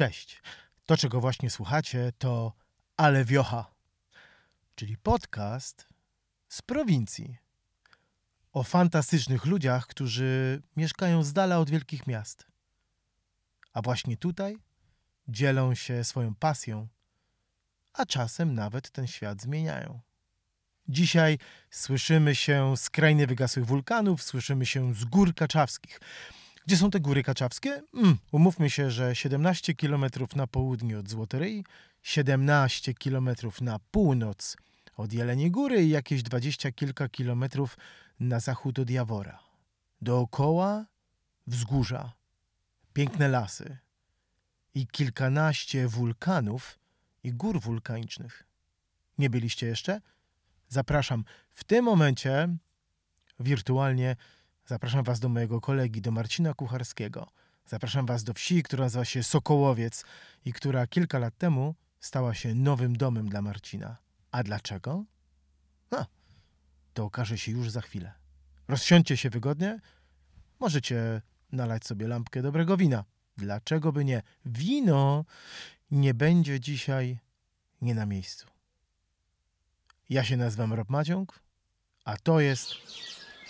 Cześć. To, czego właśnie słuchacie, to Ale Wiocha, czyli podcast z prowincji. O fantastycznych ludziach, którzy mieszkają z dala od wielkich miast. A właśnie tutaj dzielą się swoją pasją, a czasem nawet ten świat zmieniają. Dzisiaj słyszymy się z krainy wygasłych wulkanów, słyszymy się z gór kaczawskich. Gdzie są te góry kaczawskie? Mm, umówmy się, że 17 km na południe od Złotoryi, 17 km na północ od Jeleniej Góry i jakieś 20 kilka kilometrów na zachód od Jawora. Dookoła wzgórza, piękne lasy i kilkanaście wulkanów i gór wulkanicznych. Nie byliście jeszcze? Zapraszam w tym momencie wirtualnie Zapraszam Was do mojego kolegi, do Marcina Kucharskiego. Zapraszam Was do wsi, która nazywa się Sokołowiec i która kilka lat temu stała się nowym domem dla Marcina. A dlaczego? No, to okaże się już za chwilę. Rozsiądźcie się wygodnie. Możecie nalać sobie lampkę dobrego wina. Dlaczego by nie? Wino nie będzie dzisiaj nie na miejscu. Ja się nazywam Rob Maciąg, a to jest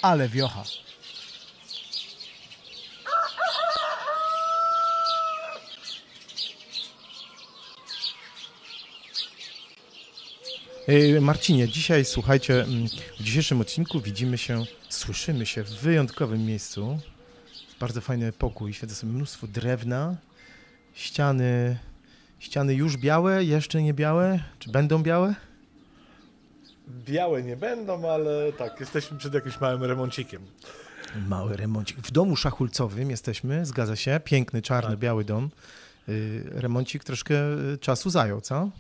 Ale Wiocha. Marcinie, dzisiaj słuchajcie, mm, w dzisiejszym odcinku widzimy się, słyszymy się w wyjątkowym miejscu. Bardzo fajny pokój, świecę sobie mnóstwo drewna, ściany, ściany już białe, jeszcze nie białe, czy będą białe? Białe nie będą, ale tak, jesteśmy przed jakimś małym remoncikiem. Mały remoncik. W domu szachulcowym jesteśmy, zgadza się, piękny, czarny, tak. biały dom. Y, remoncik troszkę y, czasu zajął, co?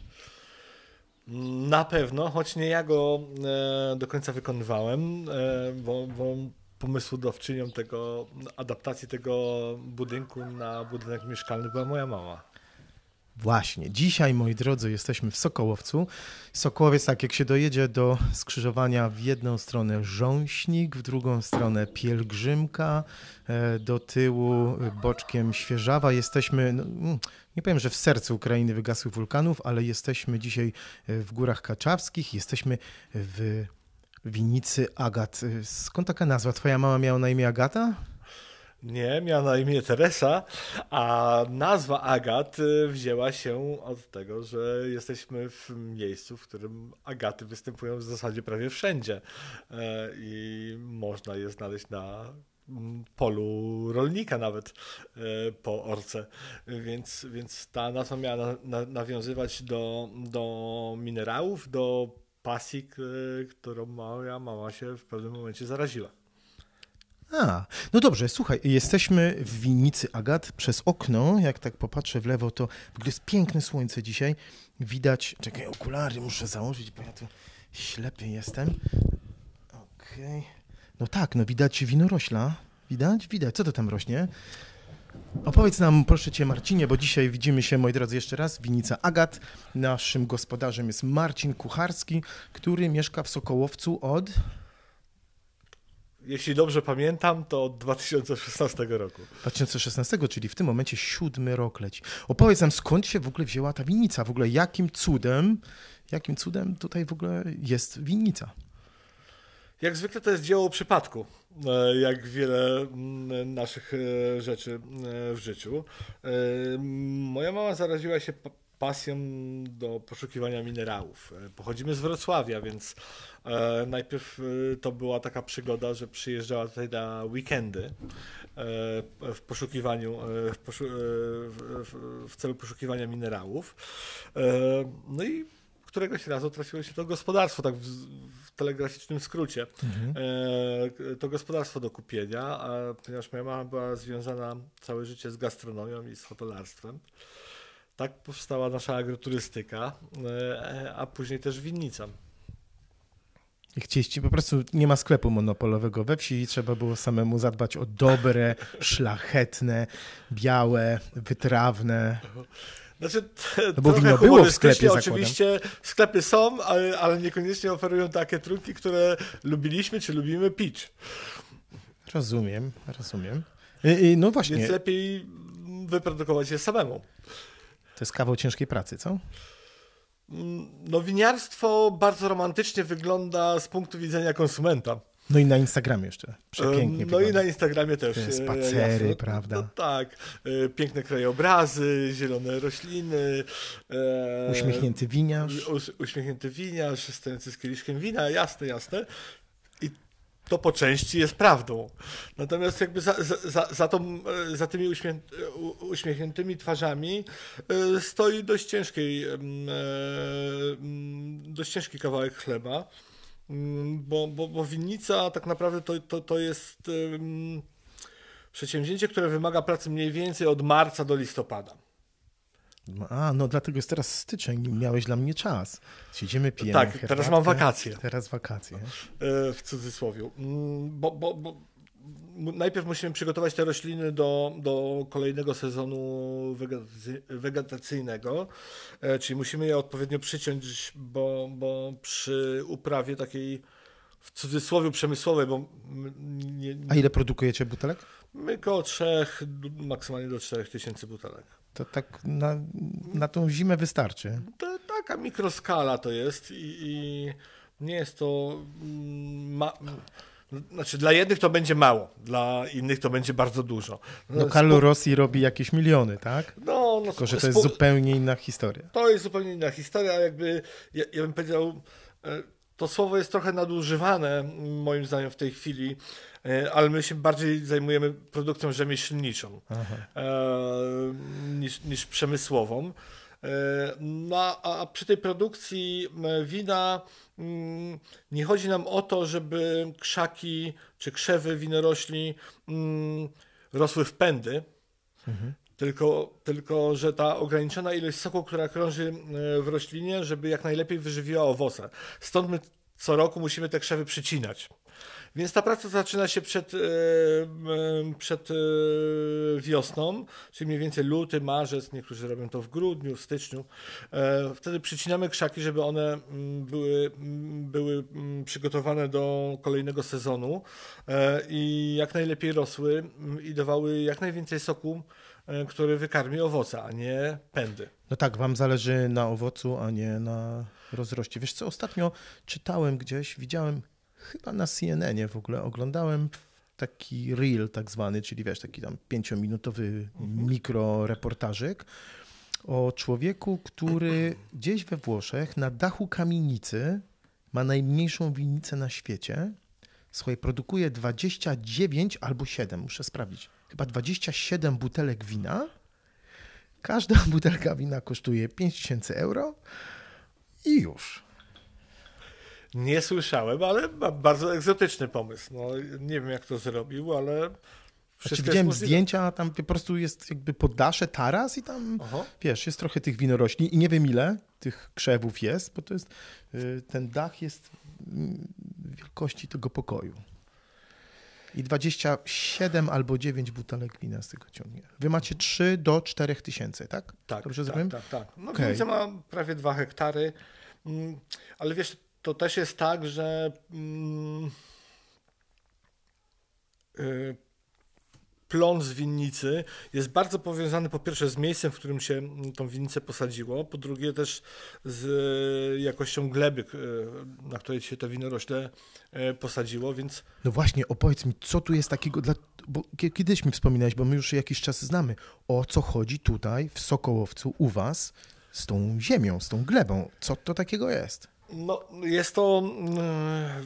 Na pewno, choć nie ja go e, do końca wykonywałem, e, bo, bo pomysłodawczynią tego, adaptacji tego budynku na budynek mieszkalny była moja mama. Właśnie, dzisiaj moi drodzy jesteśmy w Sokołowcu. Sokołowiec, tak jak się dojedzie do skrzyżowania w jedną stronę Rząśnik, w drugą stronę Pielgrzymka, e, do tyłu boczkiem Świeżawa. Jesteśmy, no, mm, nie powiem, że w sercu Ukrainy wygasłych wulkanów, ale jesteśmy dzisiaj e, w Górach Kaczawskich, jesteśmy w Winicy Agat. E, skąd taka nazwa? Twoja mama miała na imię Agata? Nie, miała na imię Teresa, a nazwa Agat y, wzięła się od tego, że jesteśmy w miejscu, w którym Agaty występują w zasadzie prawie wszędzie e, i można je znaleźć na polu rolnika nawet e, po orce, więc, więc ta nazwa miała na, na, nawiązywać do, do minerałów, do pasji, którą moja mama się w pewnym momencie zaraziła. A, no dobrze, słuchaj, jesteśmy w winnicy Agat. Przez okno, jak tak popatrzę w lewo, to w ogóle jest piękne słońce dzisiaj. Widać, czekaj, okulary muszę założyć, bo ja tu ślepy jestem. Okej. Okay. No tak, no widać winorośla. Widać? Widać. Co to tam rośnie? Opowiedz nam, proszę Cię, Marcinie, bo dzisiaj widzimy się, moi drodzy, jeszcze raz, winnica Agat. Naszym gospodarzem jest Marcin Kucharski, który mieszka w Sokołowcu od jeśli dobrze pamiętam, to od 2016 roku. 2016, czyli w tym momencie siódmy rok leci. Opowiedz nam, skąd się w ogóle wzięła ta winnica? W ogóle jakim cudem, jakim cudem tutaj w ogóle jest winnica? Jak zwykle to jest dzieło przypadku, e, jak wiele mm, naszych e, rzeczy e, w życiu. Moja mama zaraziła się pasją do poszukiwania minerałów. E, pochodzimy z Wrocławia, więc e, najpierw e, to była taka przygoda, że przyjeżdżała tutaj na weekendy e, w poszukiwaniu, e, w, poszu w, w, celu poszukiwania minerałów. E, no i któregoś razu trafiło się to gospodarstwo, tak w, w telegraficznym skrócie, mhm. to gospodarstwo do kupienia, a ponieważ moja mama była związana całe życie z gastronomią i z hotelarstwem, tak powstała nasza agroturystyka, e, a później też winnica. Chcieliście, po prostu nie ma sklepu monopolowego we wsi i trzeba było samemu zadbać o dobre, szlachetne, białe, wytrawne. Znaczy, no bo wino było w sklepie, oczywiście sklepy są, ale, ale niekoniecznie oferują takie trunki, które lubiliśmy czy lubimy pić. Rozumiem, rozumiem. I, i no właśnie. Więc lepiej wyprodukować je samemu. To jest kawał ciężkiej pracy, co? No winiarstwo bardzo romantycznie wygląda z punktu widzenia konsumenta. No i na Instagramie jeszcze. Przepięknie. No i na Instagramie też. Te spacery, jasno. prawda. No, tak. Piękne krajobrazy, zielone rośliny. Uśmiechnięty winiarz. Uśmiechnięty winiarz, stojący z kieliszkiem wina, jasne, jasne. To po części jest prawdą. Natomiast jakby za, za, za, tą, za tymi uśmiechniętymi twarzami stoi dość ciężki, dość ciężki kawałek chleba. Mm, bo, bo, bo winnica tak naprawdę to, to, to jest przedsięwzięcie, które wymaga pracy mniej więcej od marca do listopada. A, no dlatego jest teraz styczeń, miałeś dla mnie czas. Siedzimy, pijemy Tak, teraz mam wakacje. Teraz wakacje. E, w cudzysłowie. Mm, bo, bo, bo najpierw musimy przygotować te rośliny do, do kolejnego sezonu wegetacyjnego, e, czyli musimy je odpowiednio przyciąć, bo, bo przy uprawie takiej w cudzysłowie przemysłowej, bo... Nie, A ile produkujecie butelek? My około trzech, maksymalnie do 4 tysięcy butelek. To tak na, na tą zimę wystarczy. To taka mikroskala to jest i, i nie jest to... Mm, ma, znaczy, dla jednych to będzie mało, dla innych to będzie bardzo dużo. No, Carlo Rossi robi jakieś miliony, tak? No, no Tylko, że to jest zupełnie inna historia. To jest zupełnie inna historia, jakby, ja, ja bym powiedział, e, to słowo jest trochę nadużywane, moim zdaniem, w tej chwili, e, ale my się bardziej zajmujemy produkcją rzemieślniczą e, niż, niż przemysłową. No, a przy tej produkcji wina Mm, nie chodzi nam o to, żeby krzaki czy krzewy winorośli mm, rosły w pędy, mhm. Tylko, tylko że ta ograniczona ilość soku, która krąży e, w roślinie, żeby jak najlepiej wyżywiła owoce. Stąd my co roku musimy te krzewy przycinać. Więc ta praca zaczyna się przed, e, przed e, wiosną, czyli mniej więcej luty, marzec, niektórzy robią to w grudniu, w styczniu. Wtedy przycinamy krzaki, żeby one były, były przygotowane do kolejnego sezonu i jak najlepiej rosły i dawały jak najwięcej soku, który wykarmi owoce, a nie pędy. No tak, wam zależy na owocu, a nie na rozroście. Wiesz co, ostatnio czytałem gdzieś, widziałem chyba na CNN-ie w ogóle oglądałem taki reel tak zwany, czyli wiesz, taki tam pięciominutowy mhm. mikroreportażyk o człowieku, który gdzieś we Włoszech na dachu kamienicy ma najmniejszą winnicę na świecie. Słuchaj, produkuje 29 albo 7, muszę sprawdzić, chyba 27 butelek wina. Każda butelka wina kosztuje 5000 euro i już. Nie słyszałem, ale bardzo egzotyczny pomysł. No, nie wiem, jak to zrobił, ale. Znaczy, widziałem zdjęcia, tam po prostu jest jakby poddasze, taras i tam, Aha. wiesz, jest trochę tych winorośli i nie wiem ile tych krzewów jest, bo to jest, y, ten dach jest mm, wielkości tego pokoju. I 27 albo 9 butelek wina z tego ciągnie. Wy macie 3 do 4 tysięcy, tak? Tak, Dobrze tak, tak, tak. No okay. ma prawie 2 hektary, mm, ale wiesz, to też jest tak, że mm, y, plon z winnicy jest bardzo powiązany po pierwsze z miejscem, w którym się tą winnicę posadziło, po drugie też z jakością gleby, y, na której się to winorośle y, posadziło, więc... No właśnie, opowiedz mi, co tu jest takiego, dla... bo kiedyś mi wspominałeś, bo my już jakiś czas znamy, o co chodzi tutaj w Sokołowcu u was z tą ziemią, z tą glebą, co to takiego jest? No, jest to. E,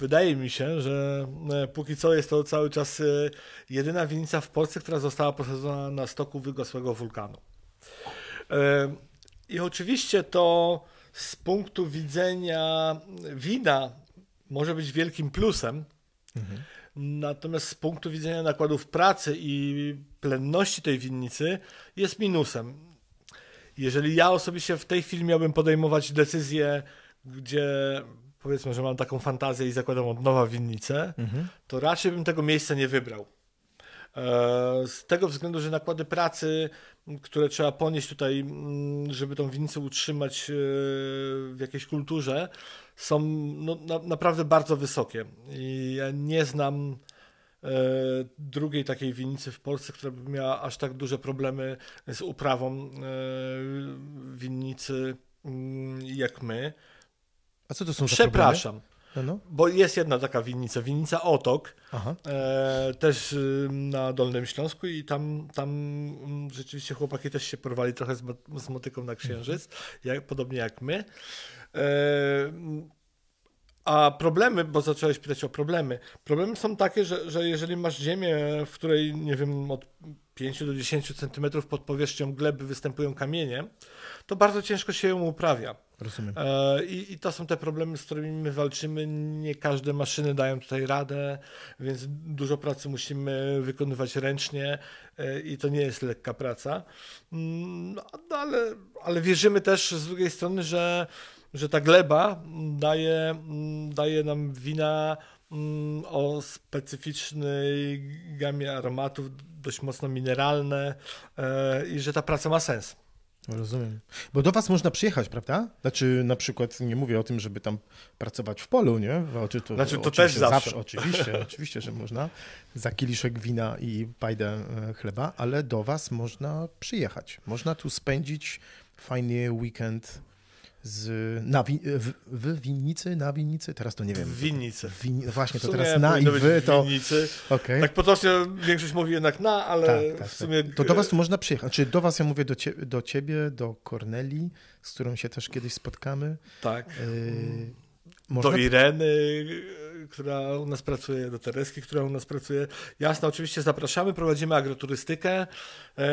wydaje mi się, że e, póki co jest to cały czas e, jedyna winnica w Polsce, która została posadzona na stoku wygasłego wulkanu. I oczywiście to z punktu widzenia wina może być wielkim plusem. Mhm. Natomiast z punktu widzenia nakładów pracy i plenności tej winnicy jest minusem jeżeli ja osobiście w tej chwili miałbym podejmować decyzję, gdzie powiedzmy, że mam taką fantazję i zakładam od nowa winnicę, mhm. to raczej bym tego miejsca nie wybrał. E, z tego względu, że nakłady pracy, które trzeba ponieść tutaj, żeby tą winnicę utrzymać e, w jakiejś kulturze, są no, na, naprawdę bardzo wysokie. I ja nie znam drugiej takiej winnicy w Polsce, która by miała aż tak duże problemy z uprawą winnicy jak my. A co to są Przepraszam. No, no. Bo jest jedna taka winnica, winnica Otok, e, też y, na Dolnym Śląsku i tam, tam mm, rzeczywiście chłopaki też się porwali trochę z, z motyką na księżyc, mhm. jak, podobnie jak my. E, a problemy, bo zacząłeś pytać o problemy. Problemy są takie, że, że jeżeli masz ziemię, w której, nie wiem, od 5 do 10 centymetrów pod powierzchnią gleby występują kamienie, to bardzo ciężko się ją uprawia. Rozumiem. E, I, I to są te problemy, z którymi my walczymy. Nie każde maszyny dają tutaj radę, więc dużo pracy musimy wykonywać ręcznie e, i to nie jest lekka praca. Mm, no, ale, ale wierzymy też z drugiej strony, że, że ta gleba daje, daje nam wina mm, o specyficznej gamie aromatów, dość mocno mineralne e, i że ta praca ma sens. Rozumiem. Bo do was można przyjechać, prawda? Znaczy na przykład, nie mówię o tym, żeby tam pracować w polu, nie? Znaczy to, znaczy, to też zawsze. zawsze. Oczywiście, oczywiście, że można. Za kieliszek wina i pajdę e, chleba, ale do was można przyjechać. Można tu spędzić fajny weekend z, na wi, w, w winnicy, na winnicy, teraz to nie wiem. W winnicy. W win, właśnie, to teraz na i wy to... winnicy. Okay. Tak potocznie większość mówi jednak na, ale tak, tak, w sumie... Tak. To do was tu można przyjechać. Czy do was, ja mówię do, cie, do ciebie, do Korneli, z którą się też kiedyś spotkamy. Tak. Y można... Do Ireny, która u nas pracuje, do Tereski, która u nas pracuje. Jasne, oczywiście zapraszamy, prowadzimy agroturystykę, e,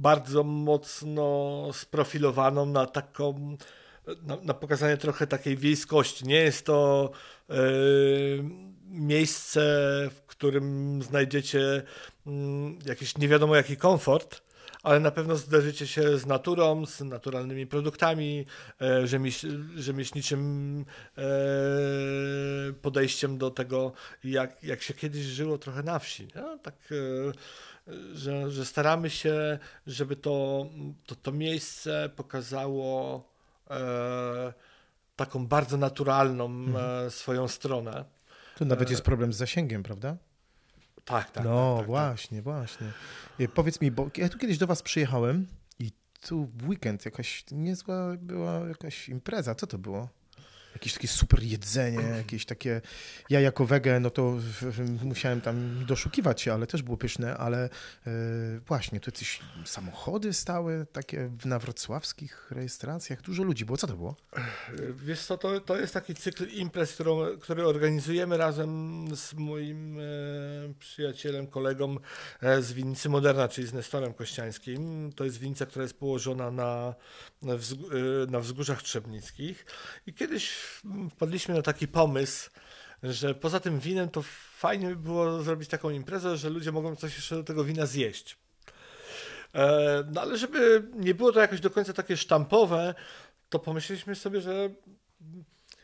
bardzo mocno sprofilowaną na taką, na, na, pokazanie trochę takiej wiejskości. Nie jest to e, miejsce, w którym znajdziecie mm, jakiś nie wiadomo jaki komfort, ale na pewno zderzycie się z naturą, z naturalnymi produktami, e, rzemieś, rzemieślniczym e, podejściem do tego, jak, jak się kiedyś żyło trochę na wsi. Nie? Tak, e, że, że staramy się, żeby to, to, to miejsce pokazało taką bardzo naturalną mhm. swoją stronę. Tu nawet jest problem z zasięgiem, prawda? Tak, tak. No tak, tak, właśnie, tak. właśnie. Powiedz mi, bo ja tu kiedyś do was przyjechałem i tu w weekend jakaś niezła była jakaś impreza. Co to było? Jakieś takie super jedzenie, jakieś takie... Ja jako wege, no to musiałem tam doszukiwać się, ale też było pyszne, ale yy, właśnie, tu jakieś samochody stały takie na wrocławskich rejestracjach. Dużo ludzi było. Co to było? Wiesz co, to, to jest taki cykl imprez, którą, który organizujemy razem z moim e, przyjacielem, kolegą e, z winnicy Moderna, czyli z Nestorem Kościańskim. To jest winnica, która jest położona na, na, wzg e, na wzgórzach Trzebnickich i kiedyś wpadliśmy na taki pomysł, że poza tym winem to fajnie by było zrobić taką imprezę, że ludzie mogą coś jeszcze do tego wina zjeść. E, no ale żeby nie było to jakoś do końca takie sztampowe, to pomyśleliśmy sobie, że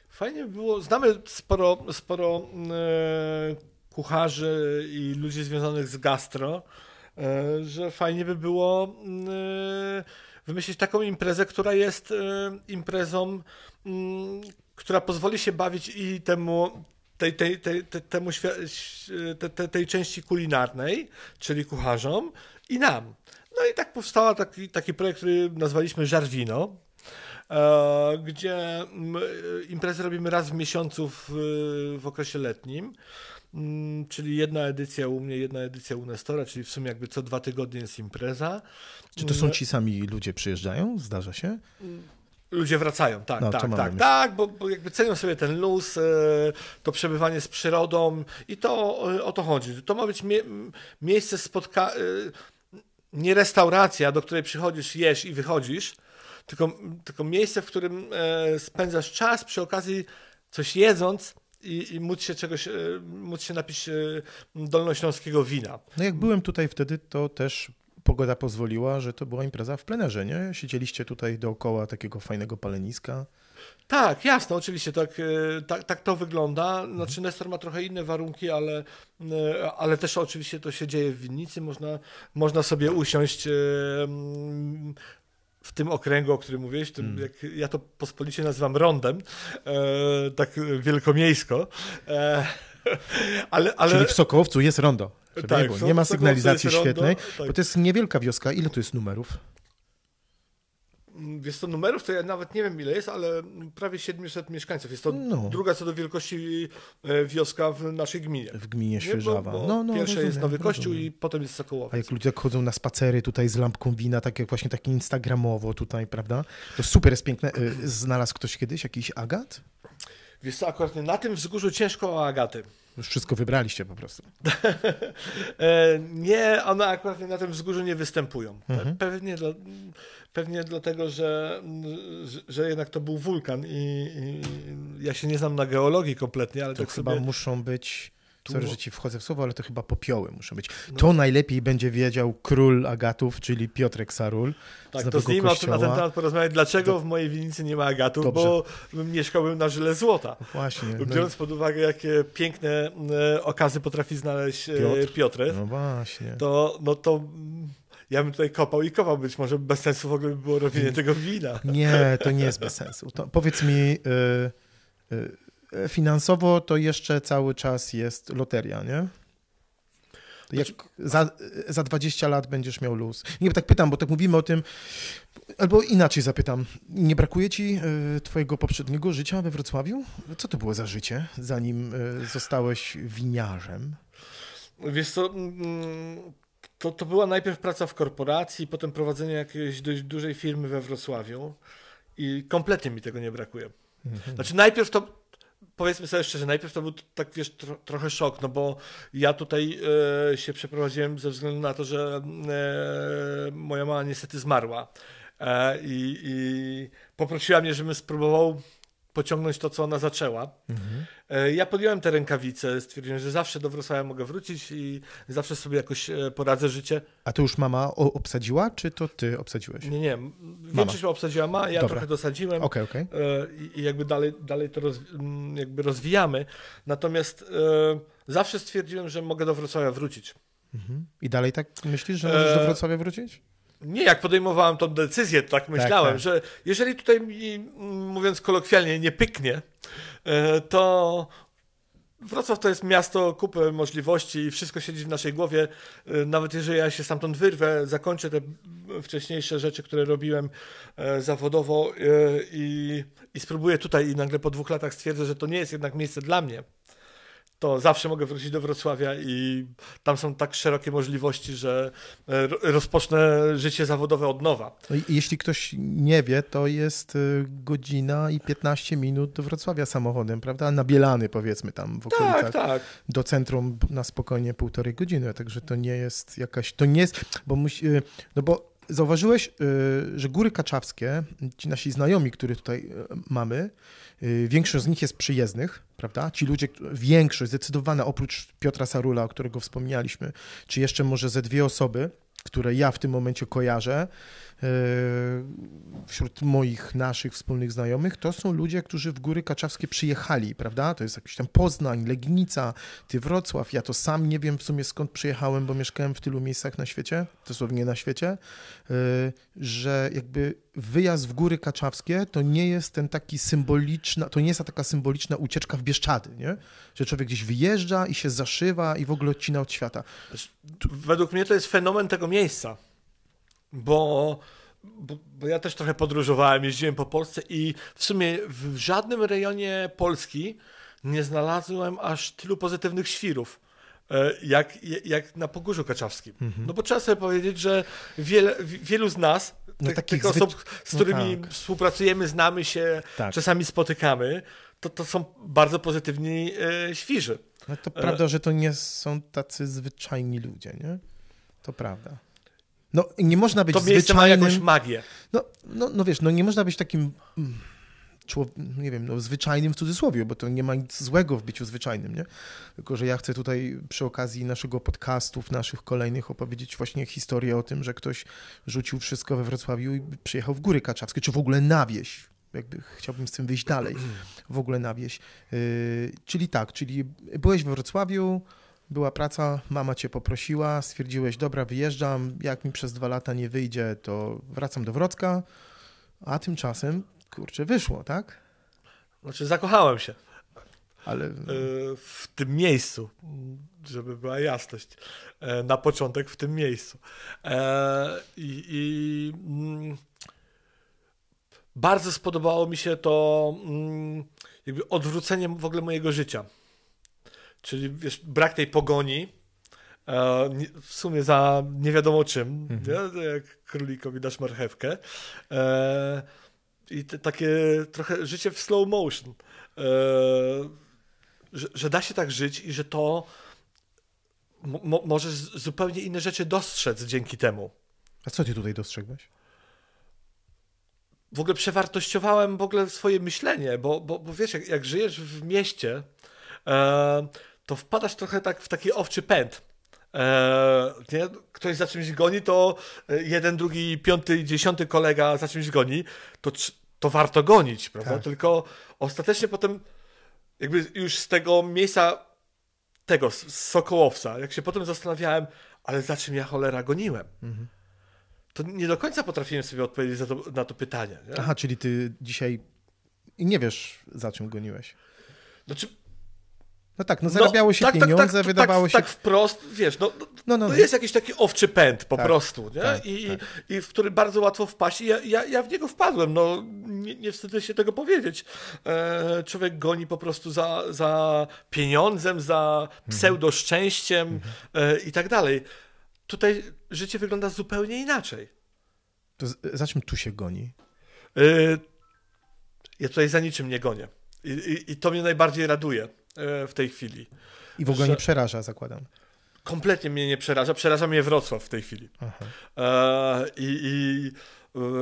fajnie by było. Znamy sporo, sporo e, kucharzy i ludzi związanych z gastro, e, że fajnie by było wymyślić taką imprezę, która jest imprezą mm, która pozwoli się bawić i temu, tej, tej, tej, temu tej, tej części kulinarnej, czyli kucharzom, i nam. No i tak powstał taki, taki projekt, który nazwaliśmy Żarwino, e, gdzie imprezy robimy raz w miesiącu w, w okresie letnim. Mm, czyli jedna edycja u mnie, jedna edycja u Nestora, czyli w sumie jakby co dwa tygodnie jest impreza. Czy to są mm. ci sami ludzie przyjeżdżają? Zdarza się? Ludzie wracają, tak, no, tak, tak, tak, bo, bo, jakby cenią sobie ten luz, e, to przebywanie z przyrodą i to e, o to chodzi. To ma być mie miejsce spotkania, e, nie restauracja, do której przychodzisz, jesz i wychodzisz, tylko, tylko miejsce, w którym spędzasz czas, przy okazji coś jedząc, i, i móc się czegoś, móc się napić dolnośląskiego wina. No jak byłem tutaj wtedy, to też pogoda pozwoliła, że to była impreza w plenerze, nie? Siedzieliście tutaj dookoła takiego fajnego paleniska. Tak, jasne, oczywiście, tak, tak, tak to wygląda. Znaczy Nestor ma trochę inne warunki, ale, e, ale też oczywiście to się dzieje w winnicy. Można, można sobie usiąść e, w tym okręgu, o którym mówiłeś, tym, mm. jak ja to pospolicie nazywam rondem, tak wielkomiejsko. ale, ale... Czyli w Sokołowcu jest rondo. Żeby Tak, nie, było. nie ma sygnalizacji jest rondo, świetnej, tak. bo to jest niewielka wioska. Ile tu jest numerów? Wiesz co, numerów to ja nawet nie wiem ile jest, ale prawie 700 mieszkańców. Jest to No. druga co do wielkości e, wioska w naszej gminie. W gminie Nie, Świeżawa. Bo, bo no, no, pierwsze jest rozumiem, Nowy Kościół rozumiem. i potem jest A Sokołowiec. jak ludzie tak chodzą na spacery tutaj z lampką wina, tak jak właśnie takie instagramowo tutaj, prawda? To super jest piękne. Y, Znalazł ktoś kiedyś jakiś agat? Wiesz co, akurat na tym wzgórzu ciężko o agaty. Już wszystko wybraliście po prostu. E, nie, one akurat na tym wzgórzu nie występują. Mhm. Pewnie, dla, pewnie dlatego, że, że, że jednak to był wulkan i, i ja się nie znam na geologii kompletnie, ale To tak chyba sobie... muszą być, sorry, Tu- że ci wchodzę w słowo, ale to chyba popioły muszą być. No. To najlepiej będzie wiedział król agatów, czyli Piotrek Sarul. Tak, z to z nim o tym, na ten temat porozmawiać, dlaczego w mojej winnicy nie ma agatów, Dobrze. bo mieszkałbym na żyle złota. Właśnie. No, Biorąc pod uwagę, jakie piękne e, okazy potrafi znaleźć e, Piotr. Piotr, no właśnie. to, no to mm, ja bym tutaj kopał i kopał. Być może bez sensu w ogóle by było robienie tego wina. Nie, to nie jest bez sensu. To powiedz mi, y, y, finansowo to jeszcze cały czas jest loteria, nie? Jak Znaczy- za, za 20 lat będziesz miał luz. Nie, tak pytam, bo tak mówimy o tym, albo inaczej zapytam. Nie brakuje ci y, twojego poprzedniego życia we Wrocławiu? Co to było za życie, zanim y, zostałeś winiarzem? Wiesz co, mm, to, to była najpierw praca w korporacji, potem prowadzenie jakiejś dość dużej firmy we Wrocławiu i kompletnie mi tego nie brakuje. Znaczy najpierw to, powiedzmy sobie szczerze, najpierw to był tak wiesz tro, trochę szok, no bo ja tutaj e, się przeprowadziłem ze względu na to, że e, moja mama niestety zmarła e, i, i poprosiła mnie, żebym spróbował pociągnąć to, co ona zaczęła. E, Ja podjąłem te rękawice, stwierdziłem, że zawsze do Wrocławia mogę wrócić i zawsze sobie jakoś e, poradzę życie. A to już mama obsadziła, czy to ty obsadziłeś? Nie, nie, większość obsadziła ma, ja Dobra. trochę dosadziłem. Okej, okej. E, i, jakby dalej, dalej to roz, jakby rozwijamy. Natomiast zawsze stwierdziłem, że mogę do Wrocławia wrócić. Mhm. I dalej tak myślisz, że możesz do Wrocławia wrócić? Nie, jak podejmowałem tą decyzję, tak myślałem, tak. że jeżeli tutaj mi, mówiąc kolokwialnie, nie pyknie, e, to Wrocław to jest miasto, kupę możliwości i wszystko siedzi w naszej głowie. E, Nawet jeżeli ja się stamtąd wyrwę, zakończę te wcześniejsze rzeczy, które robiłem e, zawodowo i, i spróbuję tutaj i nagle po dwóch latach stwierdzę, że to nie jest jednak miejsce dla mnie, to zawsze mogę wrócić do Wrocławia i tam są tak szerokie możliwości, że e, ro- rozpocznę życie zawodowe od nowa. No jeśli ktoś nie wie, to jest y, godzina i 15 minut do Wrocławia samochodem, prawda? Na Bielany powiedzmy tam w okolicach. Tak, tak. Do centrum na spokojnie półtorej godziny, także to nie jest jakaś, to nie jest, bo musi, y, no bo zauważyłeś, y, że Góry Kaczawskie, ci nasi znajomi, których tutaj y, mamy, y, większość z nich jest przyjezdnych, prawda? Ci ludzie, większość, zdecydowana, oprócz Piotra Sarula, o którego wspomnialiśmy, czy jeszcze może ze dwie osoby, które ja w tym momencie kojarzę, wśród moich, naszych wspólnych znajomych, to są ludzie, którzy w Góry Kaczawskie przyjechali, prawda? To jest jakiś tam Poznań, Legnica, ty Wrocław. Ja to sam nie wiem w sumie skąd przyjechałem, bo mieszkałem w tylu miejscach na świecie, dosłownie na świecie, e, że jakby wyjazd w Góry Kaczawskie to nie jest ten taki symboliczna, to nie jest ta taka symboliczna ucieczka w Bieszczady, nie? Że człowiek gdzieś wyjeżdża i się zaszywa i w ogóle odcina od świata. Według mnie to jest fenomen tego miejsca, bo, bo, bo ja też trochę podróżowałem, jeździłem po Polsce i w sumie w żadnym rejonie Polski nie znalazłem aż tylu pozytywnych świrów. e, Jak, jak na Pogórzu Kaczawskim. Mhm. No bo trzeba sobie powiedzieć, że wiele, wi- wielu z nas, No tych, osób, z no którymi tak. współpracujemy, znamy się, Tak. czasami spotykamy, to, to są bardzo pozytywni e, świrzy. No to prawda, że to nie są tacy zwyczajni ludzie, nie? To prawda. No nie można być To miejsce ma zwyczajnym... jakąś magię. No, no, no wiesz, no nie można być takim, mm, nie wiem, no zwyczajnym w cudzysłowie, bo to nie ma nic złego w byciu zwyczajnym, nie? Tylko, że ja chcę tutaj przy okazji naszego podcastów, naszych kolejnych opowiedzieć właśnie historię o tym, że ktoś rzucił wszystko we Wrocławiu i przyjechał w Góry Kaczawskie, czy w ogóle na wieś. Jakby chciałbym z tym wyjść dalej, w ogóle na wieś. Yy, czyli tak, czyli byłeś we Wrocławiu, była praca, mama cię poprosiła, stwierdziłeś, dobra, wyjeżdżam, jak mi przez dwa lata nie wyjdzie, to wracam do Wrocka, a tymczasem, kurczę, wyszło, tak? Znaczy, zakochałem się. Ale... E, w tym miejscu, żeby była jasność. E, na początek w tym miejscu. E, I, i mm, bardzo spodobało mi się to mm, jakby odwrócenie w ogóle mojego życia. Czyli wiesz, brak tej pogoni, w sumie za nie wiadomo czym, mhm. nie? jak królikowi dasz marchewkę. I te, takie trochę życie w slow motion. Że, że, da się tak żyć i że to mo możesz zupełnie inne rzeczy dostrzec dzięki temu. A co ty tutaj dostrzegłeś? W ogóle przewartościowałem w ogóle swoje myślenie, bo, bo, bo wiesz, jak, jak żyjesz w mieście, e, to wpadasz trochę tak w taki owczy pęd. E, nie? Ktoś za czymś goni, to jeden, drugi, piąty, dziesiąty kolega za czymś goni, to, to warto gonić, prawda? Tak. Tylko ostatecznie potem jakby już z tego miejsca tego, z Sokołowca, jak się potem zastanawiałem, ale za czym ja cholera goniłem? Mhm. To nie do końca potrafiłem sobie odpowiedzieć to, na to pytanie. Nie? Aha, czyli ty dzisiaj nie wiesz, za czym goniłeś. Znaczy, no tak, no zarabiało się no, tak, pieniądze, tak, tak, wydawało tak, się... Tak wprost, wiesz, no, no, no, no, no jest jakiś taki owczy pęd po tak, prostu, nie? Tak, I. I w który bardzo łatwo wpaść i ja, ja, ja w niego wpadłem, no nie, nie wstydzę się tego powiedzieć. E, człowiek goni po prostu za, za pieniądzem, za mhm. pseudo-szczęściem mhm. e, i tak dalej. Tutaj życie wygląda zupełnie inaczej. To za czym tu się goni? E, ja tutaj za niczym nie gonię. I, i, I, to mnie najbardziej raduje. E, w tej chwili. I w ogóle że... nie przeraża, zakładam. Kompletnie mnie nie przeraża. Przeraża mnie Wrocław w tej chwili. E, I, i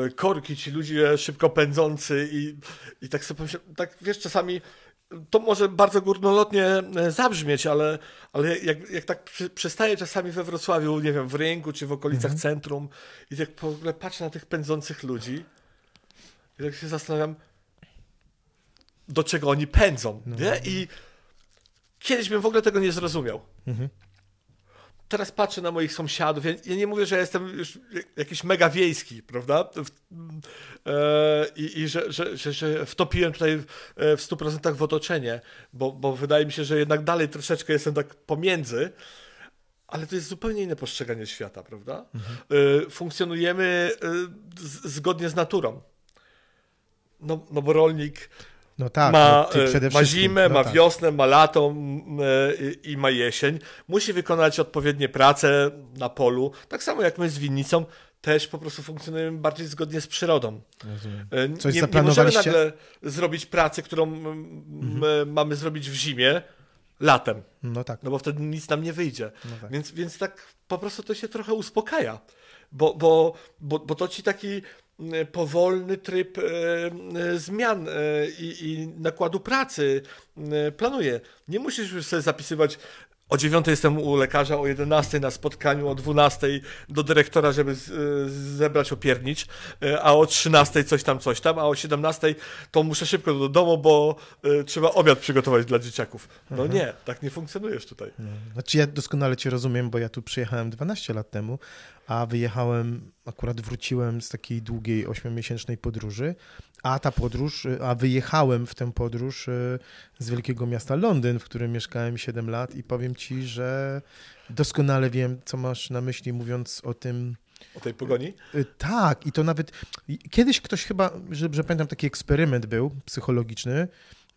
e, korki, ci ludzie szybko pędzący i, i tak sobie pomyślałem, tak wiesz, czasami to może bardzo górnolotnie e, zabrzmieć, ale, ale jak, jak tak przy, przystaję czasami we Wrocławiu, nie wiem, w rynku czy w okolicach mhm. centrum i tak w ogóle patrzę na tych pędzących ludzi i tak się zastanawiam, do czego oni pędzą, no. nie? I Kiedyś bym w ogóle tego nie zrozumiał. Mhm. Teraz patrzę na moich sąsiadów. Ja, ja, nie mówię, że jestem już jakiś mega wiejski, prawda? E, I, i że, że, że, że, wtopiłem tutaj w 100% w otoczenie, bo, bo wydaje mi się, że jednak dalej troszeczkę jestem tak pomiędzy. Ale to jest zupełnie inne postrzeganie świata, prawda? Mhm. Funkcjonujemy e, z, zgodnie z naturą. No, no bo rolnik no tak, ma, no ma zimę, no ma tak. wiosnę, ma lato i, i ma jesień. Musi wykonać odpowiednie prace na polu. Tak samo jak my z winnicą też po prostu funkcjonujemy bardziej zgodnie z przyrodą. Rozumiem. Coś nie, nie możemy nagle zrobić pracę, którą mhm. mamy zrobić w zimie, latem. No tak. No bo wtedy nic nam nie wyjdzie. No tak. więc, więc tak po prostu to się trochę uspokaja. Bo, bo, bo, bo to ci taki E, powolny tryb e, e, zmian i, i nakładu pracy planuje. Nie musisz już sobie zapisywać o 9 jestem u lekarza, o 11 na spotkaniu, o 12 do dyrektora, żeby z, zebrać opiernicz, a o 13 coś tam, coś tam, a o 17 to muszę szybko do domu, bo y, trzeba obiad przygotować dla dzieciaków. No mhm. nie, tak nie funkcjonujesz tutaj. Znaczy ja doskonale cię rozumiem, bo ja tu przyjechałem 12 lat temu, a wyjechałem, akurat wróciłem z takiej długiej, ośmiomiesięcznej podróży, a ta podróż, a wyjechałem w tę podróż y, z wielkiego miasta Londyn, w którym mieszkałem 7 lat i powiem ci, że doskonale wiem, co masz na myśli, mówiąc o tym. O tej pogoni? Y, tak, i to nawet kiedyś ktoś chyba, że, że pamiętam, taki eksperyment był psychologiczny,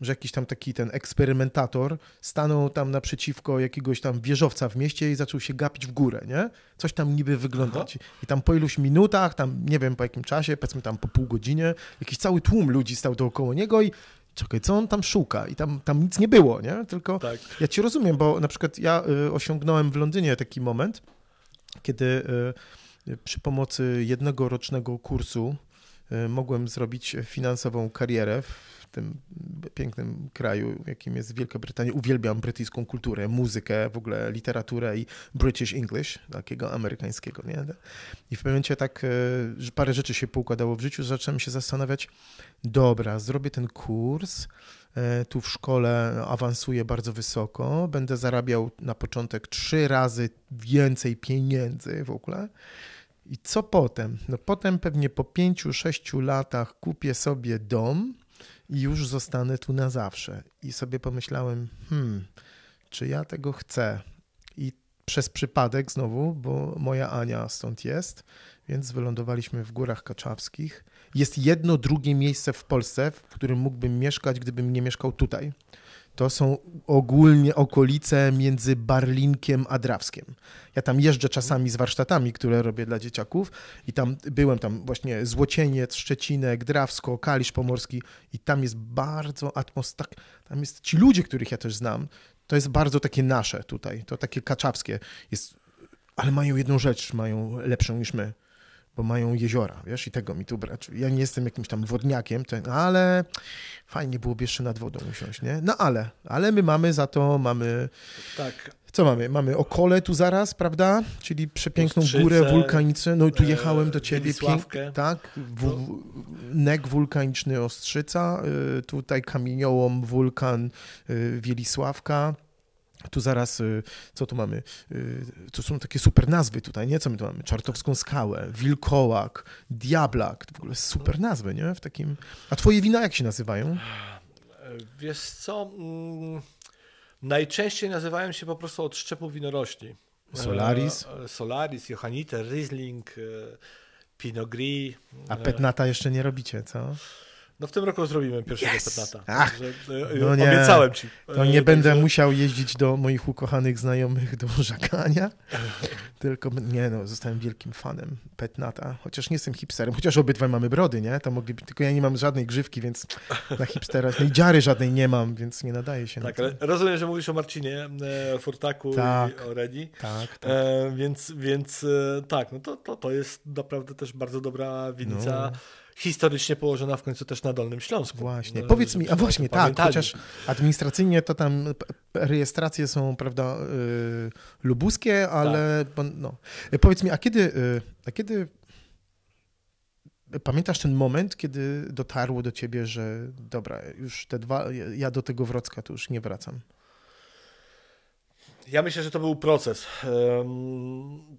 że jakiś tam taki ten eksperymentator stanął tam naprzeciwko jakiegoś tam wieżowca w mieście i zaczął się gapić w górę, nie? Coś tam niby wyglądać. Aha. I tam po iluś minutach, tam nie wiem po jakim czasie, powiedzmy tam po pół godzinie, jakiś cały tłum ludzi stał dookoła niego i czekaj, co on tam szuka? I tam, tam nic nie było, nie? Tylko tak. ja ci rozumiem, bo na przykład ja y, osiągnąłem w Londynie taki moment, kiedy y, przy pomocy jednego rocznego kursu mogłem zrobić finansową karierę w tym pięknym kraju, jakim jest Wielka Brytania. Uwielbiam brytyjską kulturę, muzykę, w ogóle literaturę i British English, takiego amerykańskiego. Nie? I w pewnym momencie tak, e, że parę rzeczy się poukładało w życiu, zacząłem się zastanawiać, dobra, zrobię ten kurs, e, tu w szkole awansuję bardzo wysoko, będę zarabiał na początek trzy razy więcej pieniędzy w ogóle. I co potem? No potem pewnie po pięciu, sześciu latach kupię sobie dom, i już zostanę tu na zawsze. I sobie pomyślałem, hmm, czy ja tego chcę? I przez przypadek znowu, bo moja Ania stąd jest, więc wylądowaliśmy w Górach Kaczawskich. Jest jedno drugie miejsce w Polsce, w którym mógłbym mieszkać, gdybym nie mieszkał tutaj. To są ogólnie okolice między Barlinkiem a Drawskiem. Ja tam jeżdżę czasami z warsztatami, które robię dla dzieciaków i tam byłem tam właśnie Złocieniec, Szczecinek, Drawsko, Kalisz Pomorski i tam jest bardzo atmosfera, tam jest ci ludzie, których ja też znam, to jest bardzo takie nasze tutaj, to takie kaczawskie jest, ale mają jedną rzecz, mają lepszą niż my bo mają jeziora, wiesz, i tego mi tu brać. Ja nie jestem jakimś tam wodniakiem, ten, ale fajnie byłoby jeszcze nad wodą usiąść, nie? No ale, ale my mamy za to, mamy... Tak. Co mamy? Mamy Okole tu zaraz, prawda? Czyli przepiękną Ostrzyce, górę wulkaniczną. No i tu e, jechałem do ciebie. Pięk, tak, w, w, nek wulkaniczny Ostrzyca, y, tutaj kamieniołom wulkan y, Wielisławka. Tu zaraz, y, co tu mamy? Y, To są takie super nazwy tutaj, nie? Co my tu mamy? Czartowską skałę, Wilkołak, Diablak. To w ogóle super nazwy, nie? W takim... A twoje wina jak się nazywają? E, Wiesz co? mm, Najczęściej nazywają się po prostu od szczepu winorośli. Solaris? E, e, Solaris, Johanniter, Riesling, Pinot Gris. A petnata jeszcze nie robicie, co? No w tym roku zrobimy pierwszego Yes! petnata. Ach, Także, e, no nie. Obiecałem ci. To E, nie będę także- musiał jeździć do moich ukochanych znajomych do żakania, tylko nie no, zostałem wielkim fanem Petnata, chociaż nie jestem hipsterem, chociaż obydwaj mamy brody, nie? To mogliby, tylko ja nie mam żadnej grzywki, więc na hipstera, no i dziary żadnej nie mam, więc nie nadaje się Tak, na rozumiem, że mówisz o Marcinie e, Furtaku Tak. i o Redi. Tak, tak. E, więc więc e, tak, no to, to, to jest naprawdę też bardzo dobra winnica. No. Historycznie położona w końcu też na Dolnym Śląsku. Właśnie, E, powiedz mi, a właśnie tak, pamiętali. chociaż administracyjnie to tam rejestracje są, prawda, y, lubuskie, ale Tak. no. Powiedz mi, a kiedy, y, a kiedy pamiętasz ten moment, kiedy dotarło do ciebie, że dobra, już te dwa, ja- ja do tego Wrocka to już nie wracam. Ja myślę, że to był proces.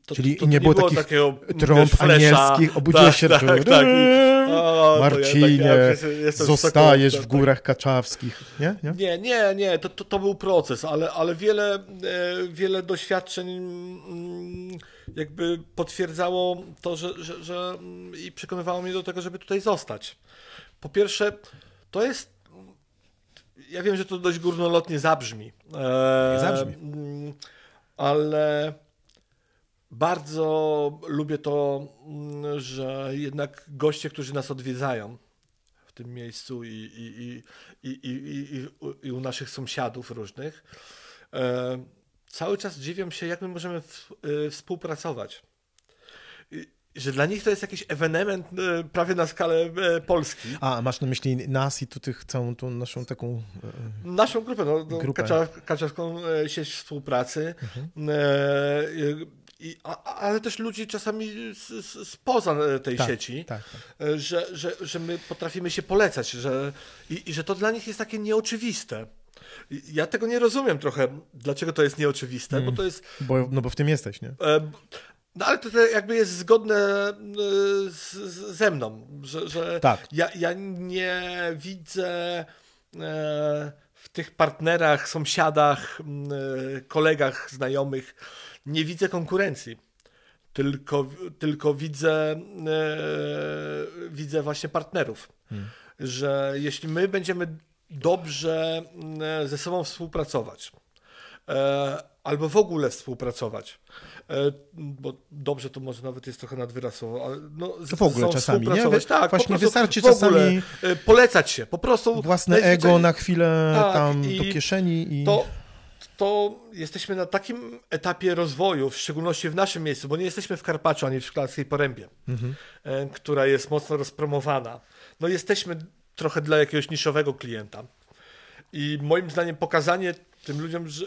To, Czyli to, to nie było takich takiego Trąb wiesz, anielskich, obudziłeś Tak, się tak, tak, tak, i- O, to ja Marcinie, tak- ja zostajesz Sokołowca, w górach kaczawskich, nie? nie? Nie, nie, nie, to, to, to był proces, ale, ale wiele, e, wiele doświadczeń mm, jakby potwierdzało to, że, że, że mm, i przekonywało mnie do tego, żeby tutaj zostać. Po pierwsze, to jest. Ja wiem, że to dość górnolotnie zabrzmi. e, zabrzmi. mm, Ale bardzo lubię to, mm, że jednak goście, którzy nas odwiedzają w tym miejscu i, i, i, i, i, i, i, u- naszych sąsiadów różnych, e, cały czas dziwią się, jak my możemy w, e, współpracować. Że dla nich to jest jakiś ewenement e, prawie na skalę e, Polski. A, masz na myśli nas i tu tych, całą tą naszą taką... e, Naszą grupę, no, no, Grupę. Kacza, kaczawską e, sieć współpracy, Mhm. e, i, a, ale też ludzi czasami z, z, spoza tej Tak, sieci, Tak, tak. że, że, że my potrafimy się polecać że, i, i że to dla nich jest takie nieoczywiste. Ja tego nie rozumiem trochę, dlaczego to jest nieoczywiste, Mm. bo to jest Bo, no bo w tym jesteś, nie? No ale to, to jakby jest zgodne e, z, z, ze mną, że, że Tak. ja, ja nie widzę e, w tych partnerach, sąsiadach, e, kolegach, znajomych, nie widzę konkurencji. Tylko, tylko widzę, e, widzę właśnie partnerów. Że jeśli my będziemy dobrze ze sobą współpracować, albo w ogóle współpracować. E, bo dobrze to może nawet jest trochę nadwyraz słowo, ale no, z- w ogóle czasami, nie? Tak, właśnie prostu wystarczy czasami- e, polecać się, po prostu Własne ego na chwilę Tak, tam do kieszeni i... to, to jesteśmy na takim etapie rozwoju, w szczególności w naszym miejscu, bo nie jesteśmy w Karpaczu ani w Szklarskiej Porębie, Mhm. e, która jest mocno rozpromowana. No jesteśmy trochę dla jakiegoś niszowego klienta. I moim zdaniem pokazanie tym ludziom z, e,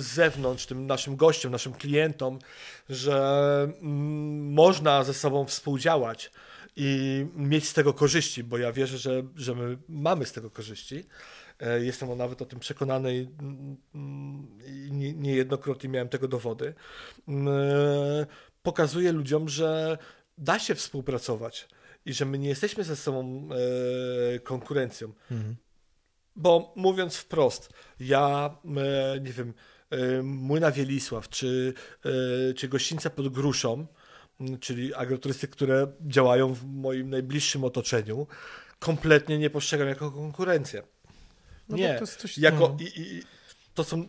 z zewnątrz, tym naszym gościom, naszym klientom, że mm, można ze sobą współdziałać i mieć z tego korzyści, bo ja wierzę, że, że my mamy z tego korzyści. E, Jestem nawet o tym przekonany i mm, niejednokrotnie miałem tego dowody. Mm, e, Pokazuje ludziom, że da się współpracować i że my nie jesteśmy ze sobą e, konkurencją. Mhm. Bo mówiąc wprost, ja e, nie wiem, e, Młyna Wielisław czy, e, czy Gościńca pod Gruszą, czyli agroturysty, które działają w moim najbliższym otoczeniu, kompletnie nie postrzegam jako konkurencję. No nie, to jest coś- jako i, i, to są,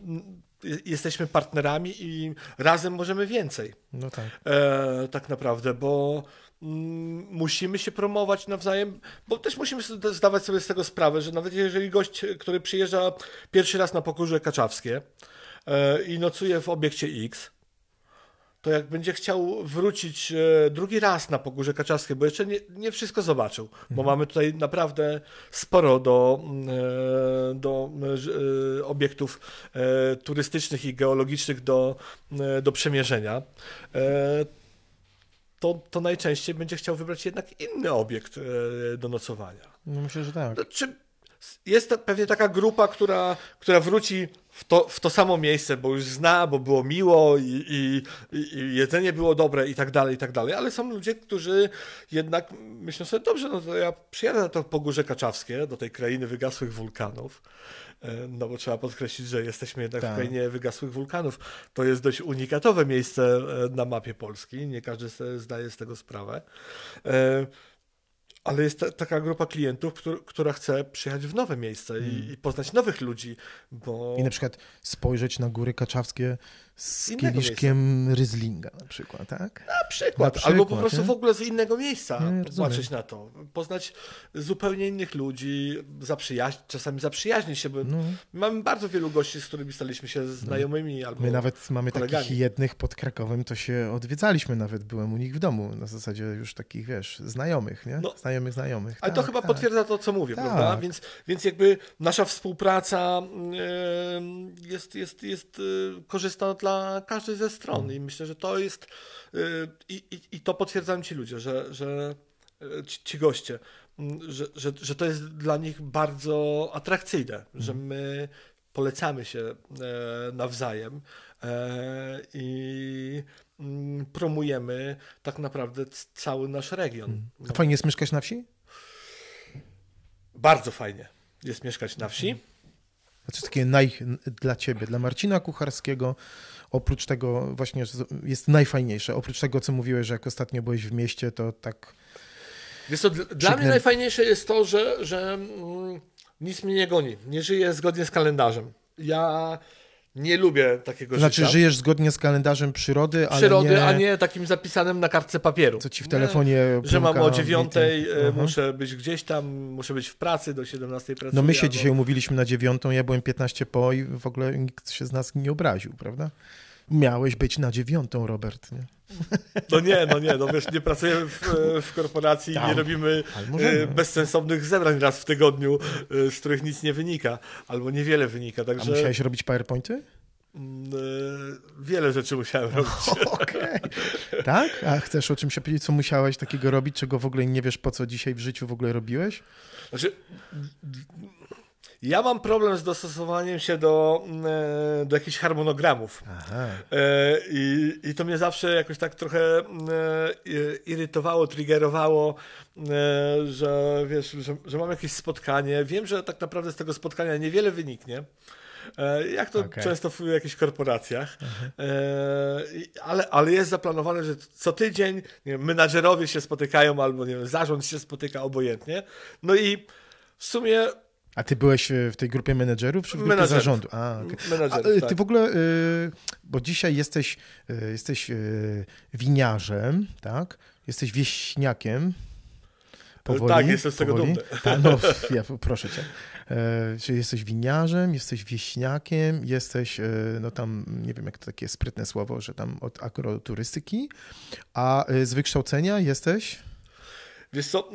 jesteśmy partnerami i razem możemy więcej. No tak. E, tak naprawdę, bo musimy się promować nawzajem, bo też musimy zdawać sobie z tego sprawę, że nawet jeżeli gość, który przyjeżdża pierwszy raz na Pogórze Kaczawskie e, i nocuje w obiekcie X, to jak będzie chciał wrócić e, drugi raz na Pogórze Kaczawskie, bo jeszcze nie, nie wszystko zobaczył, bo mamy tutaj naprawdę sporo do, mm, e, do obiektów turystycznych i geologicznych do, do przemierzenia, to, to najczęściej będzie chciał wybrać jednak inny obiekt e, do nocowania. No myślę, że tak. No, Czy jest pewnie taka grupa, która, która wróci w to, w to samo miejsce, bo już zna, bo było miło i, i, i jedzenie było dobre i tak dalej, i tak dalej, ale są ludzie, którzy jednak myślą sobie, dobrze, no to ja przyjadę na to Pogórze Kaczawskie, do tej krainy wygasłych wulkanów, e, no bo trzeba podkreślić, że jesteśmy jednak Tak. w krainie wygasłych wulkanów. To jest dość unikatowe miejsce e, na mapie Polski, nie każdy zdaje z tego sprawę. Ale jest ta, taka grupa klientów, któr, która chce przyjechać w nowe miejsce i, i poznać nowych ludzi, bo Hmm. I na przykład spojrzeć na góry kaczawskie z Innego kieliszkiem Ryzlinga na przykład, tak? na przykład, na albo po przykład, prostu nie? w ogóle z innego miejsca patrzeć na to, poznać zupełnie innych ludzi, zaprzyjaź- czasami zaprzyjaźnić się, bo No. mamy bardzo wielu gości, z którymi staliśmy się znajomymi albo My nawet mamy kolegami. takich jednych pod Krakowem, to się odwiedzaliśmy nawet, byłem u nich w domu, na zasadzie już takich, wiesz, znajomych, nie? No. znajomych, znajomych. Ale to Tak, chyba tak. potwierdza to, co mówię, Tak. prawda? Więc, więc jakby nasza współpraca em, jest, jest, jest y, korzystna dla każdej ze stron i myślę, że to jest y, i, i, i to potwierdzają ci ludzie, że, że y, ci, ci goście, m, że, że, że to jest dla nich bardzo atrakcyjne, że my polecamy się e, nawzajem e, i mm, promujemy tak naprawdę cały nasz region. A Fajnie jest mieszkać na wsi? Bardzo fajnie jest mieszkać na wsi. Jest takie naj, dla ciebie, dla Marcina Kucharskiego, oprócz tego właśnie jest najfajniejsze, oprócz tego, co mówiłeś, że jak ostatnio byłeś w mieście, to tak... Wiesz co, dl- dla mnie najfajniejsze jest to, że, że mm, nic mnie nie goni. Nie żyję zgodnie z kalendarzem. Ja nie lubię takiego Znaczy, życia. żyjesz zgodnie z kalendarzem przyrody, ale Przyrody, nie, a nie takim zapisanym na kartce papieru. co ci w Nie, telefonie Że mam o dziewiątej, e, muszę być gdzieś tam, muszę być w pracy, do 17 pracuję. No my się albo- dzisiaj umówiliśmy na dziewiątą, ja byłem 15 po i w ogóle nikt się z nas nie obraził, prawda? Miałeś być na dziewiątą, Robert. Nie? No nie, no nie, no wiesz, nie pracujemy w, w korporacji i nie Tam. robimy e, bezsensownych zebrań raz w tygodniu, e, z których nic nie wynika, albo niewiele wynika, A także musiałeś robić PowerPointy? mm, e, wiele rzeczy musiałem robić. Okej. Tak? A chcesz o czymś powiedzieć, co musiałeś takiego robić, czego w ogóle nie wiesz, po co dzisiaj w życiu w ogóle robiłeś? Znaczy, ja mam problem z dostosowaniem się do, e, do jakichś harmonogramów. E, I, I to mnie zawsze jakoś tak trochę e, i- irytowało, triggerowało, e, że wiesz, że, że mam jakieś spotkanie. Wiem, że tak naprawdę z tego spotkania niewiele wyniknie. e, Jak to Okej. często w jakichś korporacjach, E, i- ale, ale jest zaplanowane, że co tydzień nie wiem, menadżerowie się spotykają, albo nie wiem, zarząd się spotyka obojętnie. No i w sumie A ty byłeś e, w tej grupie menedżerów czy w grupie Menedżerów. zarządu? A, okej. menadżerów, A, e, tak. Ty w ogóle, y, bo dzisiaj jesteś, jesteś winiarzem, tak? Jesteś wieśniakiem. Powoli, Tak, jestem z tego powoli. dumny. No, ja, proszę cię. E, czyli jesteś winiarzem, jesteś wieśniakiem, jesteś, e, no tam, nie wiem jak to takie sprytne słowo, że tam od agroturystyki, a e, z wykształcenia jesteś? Wiesz co,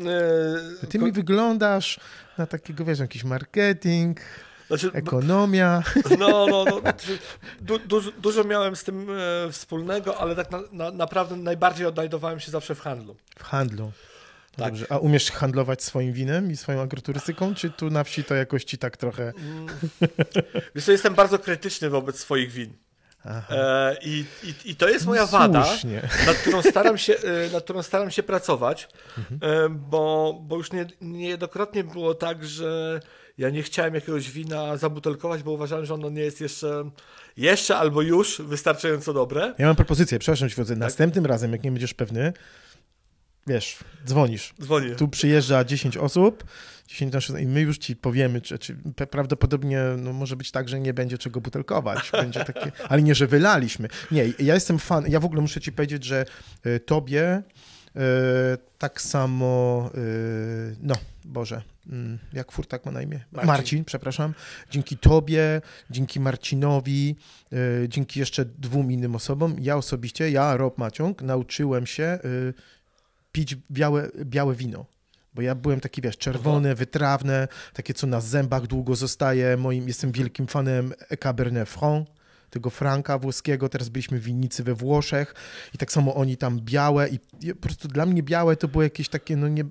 e, Ty mi wyglądasz na takiego, wiesz, jakiś marketing, znaczy, ekonomia. No, no, no. znaczy, Du, dużo, dużo miałem z tym e, wspólnego, ale tak na, na, naprawdę najbardziej odnajdowałem się zawsze w handlu. W handlu. Tak. Dobrze. A umiesz handlować swoim winem i swoją agroturystyką, czy tu na wsi to jakoś ci tak trochę... Wiesz co, jestem bardzo krytyczny wobec swoich win. E, i, i, I to jest moja wada, Słusznie. nad którą staram się, e, nad którą staram się pracować, e, bo, bo już nie, niejednokrotnie było tak, że ja nie chciałem jakiegoś wina zabutelkować, bo uważałem, że ono nie jest jeszcze, jeszcze albo już wystarczająco dobre. Ja mam propozycję, przepraszam ci, wchodzę. Następnym razem, jak nie będziesz pewny, wiesz, dzwonisz. Dzwonię. Tu przyjeżdża 10 osób, 10 naszych, i my już ci powiemy, czy, czy prawdopodobnie no, może być tak, że nie będzie czego butelkować. Będzie takie, ale nie, że wylaliśmy. Nie, ja jestem fan, ja w ogóle muszę ci powiedzieć, że y, tobie y, tak samo, y, no, Boże, mm, jak furtak ma na imię? Marcin. Marcin. przepraszam. Dzięki tobie, dzięki Marcinowi, y, dzięki jeszcze dwóm innym osobom, ja osobiście, ja, Rob Maciąg, nauczyłem się y, pić białe, białe wino. Bo ja byłem taki, wiesz, czerwone, wytrawne, takie, co na zębach długo zostaje. Moim, jestem wielkim fanem Cabernet Franc, tego Franka włoskiego. Teraz byliśmy w winnicy we Włoszech i tak samo oni tam białe i i po prostu dla mnie białe to było jakieś takie, no nie,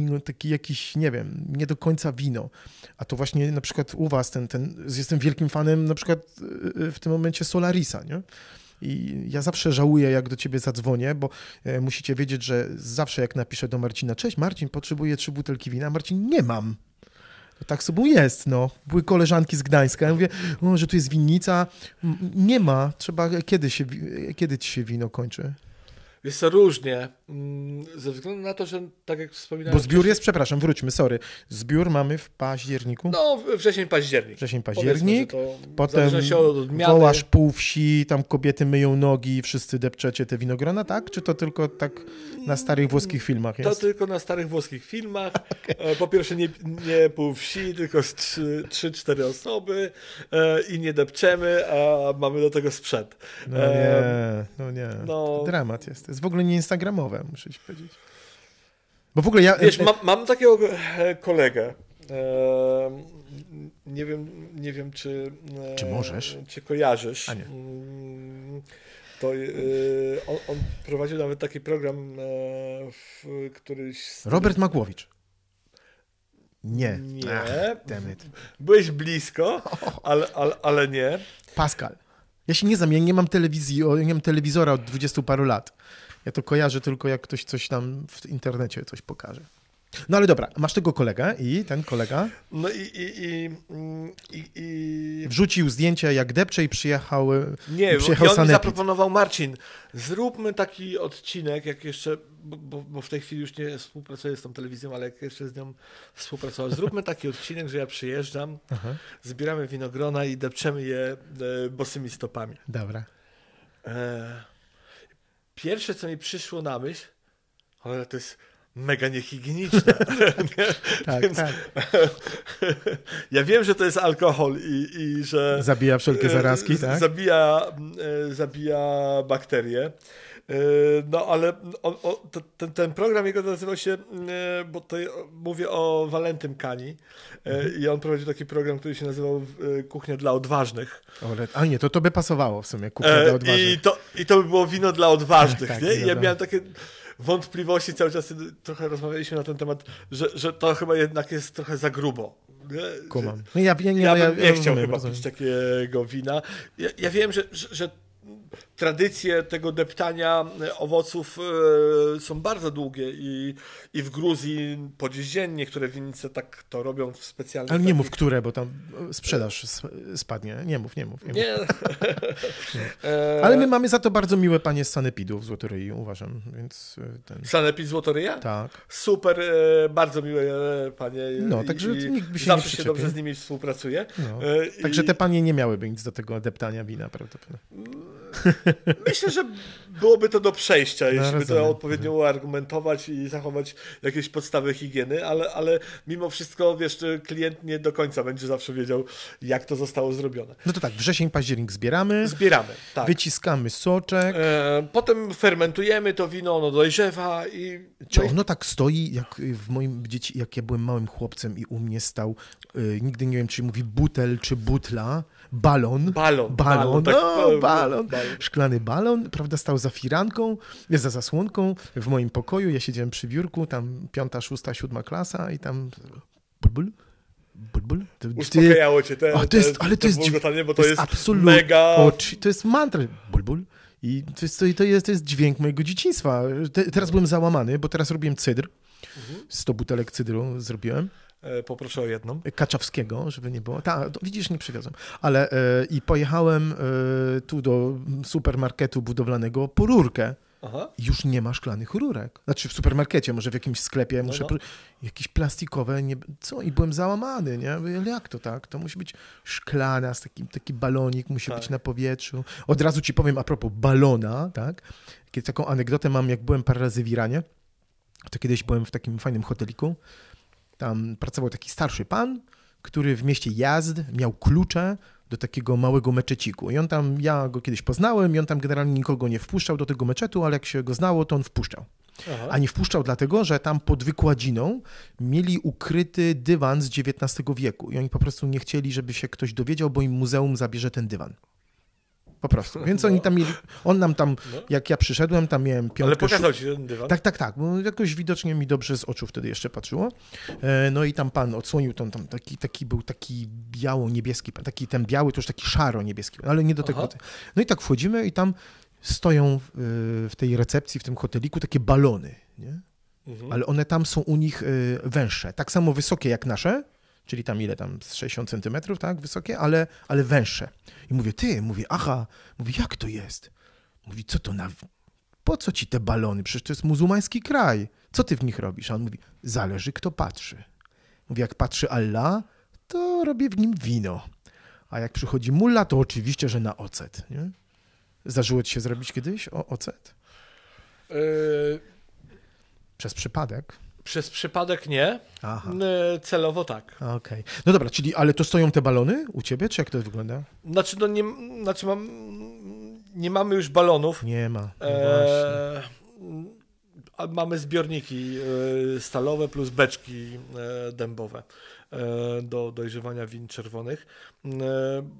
no, taki jakiś, nie wiem, nie do końca wino. A to właśnie na przykład u was ten, ten jestem wielkim fanem na przykład y, y, w tym momencie Solarisa, nie? I ja zawsze żałuję, jak do ciebie zadzwonię, bo e, musicie wiedzieć, że zawsze jak napiszę do Marcina, cześć Marcin, potrzebuję trzy butelki wina, Marcin, nie mam. To tak sobie jest, no. Były koleżanki z Gdańska. Ja mówię, o, że tu jest winnica. Nie ma. Trzeba, kiedy, się, wi- kiedy ci się wino kończy? Jest to różnie, mm, ze względu na to, że tak jak wspominałem... Bo zbiór jest, przepraszam, wróćmy, sorry. Zbiór mamy w październiku. No, wrzesień, październik. Wrzesień, październik. to Potem wołasz pół wsi, tam kobiety myją nogi, wszyscy depczecie te winogrona, tak? Czy to tylko tak na starych włoskich filmach To jest? tylko na starych włoskich filmach. E, Po pierwsze nie, nie pół wsi, tylko z trzy, trzy, cztery osoby e, i nie depczemy, a mamy do tego sprzęt. No nie, no nie. no- Dramat jest. Jest w ogóle nie instagramowe, muszę ci powiedzieć. Bo w ogóle ja... Wiesz, mam, mam takiego e, kolegę. E, nie wiem, nie wiem czy, e, Czy możesz? Czy kojarzysz. A nie. Mm, To on, on prowadził nawet taki program w któryś z Robert Makłowicz. Nie. Nie. Ach. Byłeś blisko, ale, ale, ale nie. Pascal. Ja się nie znam, ja nie mam telewizji, nie mam telewizora od 20 paru lat. Ja to kojarzę tylko jak ktoś coś tam w internecie coś pokaże. No ale dobra, masz tego kolegę i ten kolega No i, i, i, i, i wrzucił zdjęcie jak depcze i przyjechał, e, Nie, przyjechał i on Sanepid. zaproponował Marcin, zróbmy taki odcinek, jak jeszcze, bo, bo, bo w tej chwili już nie współpracuję z tą telewizją, ale jak jeszcze z nią współpracował, zróbmy taki odcinek, że ja przyjeżdżam, Aha, zbieramy winogrona i depczemy je e, bosymi stopami. dobra. E, pierwsze, co mi przyszło na myśl, ale to jest mega niehigieniczne. Tak, Więc- tak. ja wiem, że to jest alkohol i, i że... Zabija wszelkie zarazki, E, z- tak? Zabija, e, zabija bakterie. E, No ale on, o, ten, ten program jego nazywał się, bo to mówię o Walentym Kani e, i on prowadził taki program, który się nazywał Kuchnia dla Odważnych. Ale, a nie, to to by pasowało w sumie, kuchnia dla I odważnych. to, I to by było wino dla odważnych. Tak, tak, nie? I ja miałem takie wątpliwości cały czas, trochę rozmawialiśmy na ten temat, że, że to chyba jednak jest trochę za grubo. Kumam. No ja, ja, nie, Ja, no, bym nie ja chciał rozumiem, chyba rozumiem. pić takiego wina. Ja, ja wiem, że, że, że tradycje tego deptania owoców e, są bardzo długie i, i w Gruzji po dziś dzień niektóre winnice tak to robią w specjalnych... Ale nie takich- mów, które, bo tam sprzedaż s- spadnie. Nie mów, nie mów. Nie mów. Nie. E, Ale my mamy za to bardzo miłe panie z Sanepidów w Złotoryi, uważam, więc ten... Sanepid Złotoryja? Tak. Super, e, bardzo miłe e, panie. No, także i nikt by się zawsze nie się dobrze z nimi współpracuje. No. E, i Także te panie nie miałyby nic do tego deptania wina prawdopodobnie. Myślę, że byłoby to do przejścia, jeśli by No, to odpowiednio uargumentować i zachować jakieś podstawy higieny, ale, ale mimo wszystko, wiesz, klient nie do końca będzie zawsze wiedział, jak to zostało zrobione. No to tak, wrzesień, październik zbieramy, Zbieramy, tak. wyciskamy soczek. E, potem fermentujemy to wino, ono dojrzewa i... Czy no ono tak stoi, jak w moim dzieci, jak ja byłem małym chłopcem i u mnie stał, y, nigdy nie wiem, czy mówi butel, czy butla, balon. Balon. Balon, tak, no, balon. balon. Szklany balon, prawda, stał za firanką, za zasłonką w moim pokoju. Ja siedziałem przy biurku, tam piąta, szósta, siódma klasa i tam bul, bul, Bulbul? To, Uspokajało cię te, O, to jest, te, ale to jest, bulgotanie, bo to, jest, absolut- mega... O, czy- to jest mantra. Bulbul. I to jest, to, jest, to jest dźwięk mojego dzieciństwa. Te, teraz byłem załamany, bo teraz robiłem cydr. Mhm. 100 butelek cydru zrobiłem. E, Poproszę o jedną. Kaczawskiego, żeby nie było. Tak, widzisz, nie przywiozłem. Ale e, i pojechałem e, tu do supermarketu budowlanego po rurkę. Aha. Już nie ma szklanych rurek. Znaczy w supermarkecie, może w jakimś sklepie, No, muszę. no. Jakieś plastikowe, nie, co? I byłem załamany, nie? Ale jak to tak? To musi być szklana, z takim, taki balonik musi Tak. być na powietrzu. Od razu ci powiem a propos balona, tak? Kiedy taką anegdotę mam, jak byłem parę razy w Iranie, to kiedyś byłem w takim fajnym hoteliku. Tam pracował taki starszy pan, który w mieście Jazd miał klucze do takiego małego meczeciku. I on tam, ja go kiedyś poznałem i on tam generalnie nikogo nie wpuszczał do tego meczetu, ale jak się go znało, to on wpuszczał. Aha. A nie wpuszczał dlatego, że tam pod wykładziną mieli ukryty dywan z XIX wieku i oni po prostu nie chcieli, żeby się ktoś dowiedział, bo im muzeum zabierze ten dywan. Po prostu. Więc oni tam mieli, on nam tam, No. jak ja przyszedłem, tam miałem piątkę... Ale pokazał ci ten dywan? Tak, tak, tak, bo jakoś widocznie mi dobrze z oczu wtedy jeszcze patrzyło. E, No i tam pan odsłonił tam, tam taki, taki był taki biało-niebieski, taki ten biały to już taki szaro-niebieski, ale nie do tego. Aha. No i tak wchodzimy i tam stoją y, w tej recepcji, w tym hoteliku takie balony, nie? Mhm. ale one tam są u nich y, węższe, tak samo wysokie jak nasze, czyli tam ile tam, z 60 centymetrów, tak, wysokie, ale, ale węższe. I mówię, ty, mówię, aha, mówię, jak to jest? Mówi, co to na... Po co ci te balony? Przecież to jest muzułmański kraj. Co ty w nich robisz? A on mówi, zależy kto patrzy. Mówi, jak patrzy Allah, to robię w nim wino. A jak przychodzi mulla, to oczywiście, że na ocet, nie? Zdarzyło ci się zrobić kiedyś o, ocet? E, Przez przypadek? Przez przypadek nie, Aha. e, celowo tak. Okej. No dobra, czyli ale to stoją te balony u ciebie, czy jak to wygląda? Znaczy, no nie, znaczy mam, nie mamy już balonów. Nie ma. No właśnie. E, mamy zbiorniki e, stalowe plus beczki e, dębowe do dojrzewania win czerwonych.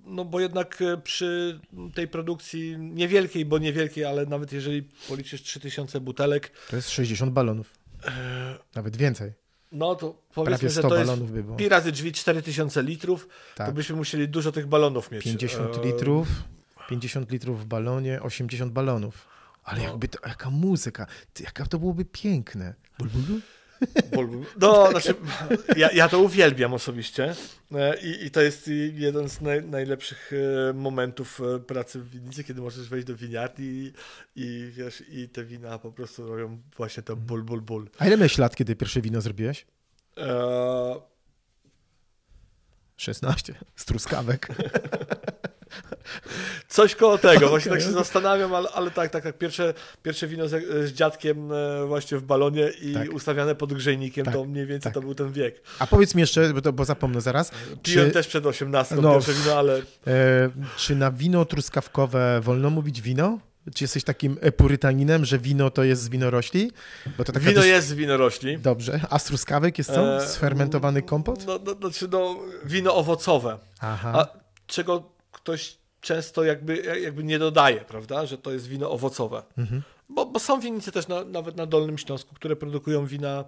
No bo jednak przy tej produkcji niewielkiej, bo niewielkiej, ale nawet jeżeli policzysz 3000 butelek, To jest 60 balonów. E, Nawet więcej. no to powiedzmy, Prawie że 100 to jest balonów by było. pi razy drzwi 4000 litrów, to Tak. byśmy musieli dużo tych balonów mieć. 50 E, litrów, 50 litrów w balonie, 80 balonów. Ale No. jakby to, jaka muzyka, jaka to byłoby piękne. Bul, bul, bul. No, znaczy, ja, ja to uwielbiam osobiście E, i, i to jest jeden z naj, najlepszych e, momentów e, pracy w winnicy, kiedy możesz wejść do winiarni i, i wiesz, i te wina po prostu robią właśnie to ból, ból, ból. A ile miałeś lat, kiedy pierwsze wino zrobiłeś? E, 16. Z truskawek. coś koło tego, właśnie Okej, tak się zastanawiam, ale, ale tak, tak, tak, pierwsze, pierwsze wino z, z dziadkiem e, właśnie w balonie i Tak. ustawiane pod grzejnikiem, Tak, to mniej więcej tak. to był ten wiek. A powiedz mi jeszcze, bo, to, bo zapomnę zaraz, Piłem czy, też przed 18 No, pierwsze wino, ale e, czy na wino truskawkowe wolno mówić wino? Czy jesteś takim purytaninem, że wino to jest z winorośli? Bo to taka wino dys- jest z winorośli. Dobrze. A z truskawek jest co? E, Sfermentowany kompot? No, no, znaczy, no, wino owocowe. Aha. A czego ktoś często jakby, jakby nie dodaje, prawda? Że to jest wino owocowe. Mhm. Bo, bo są winnice też na, nawet na Dolnym Śląsku, które produkują wina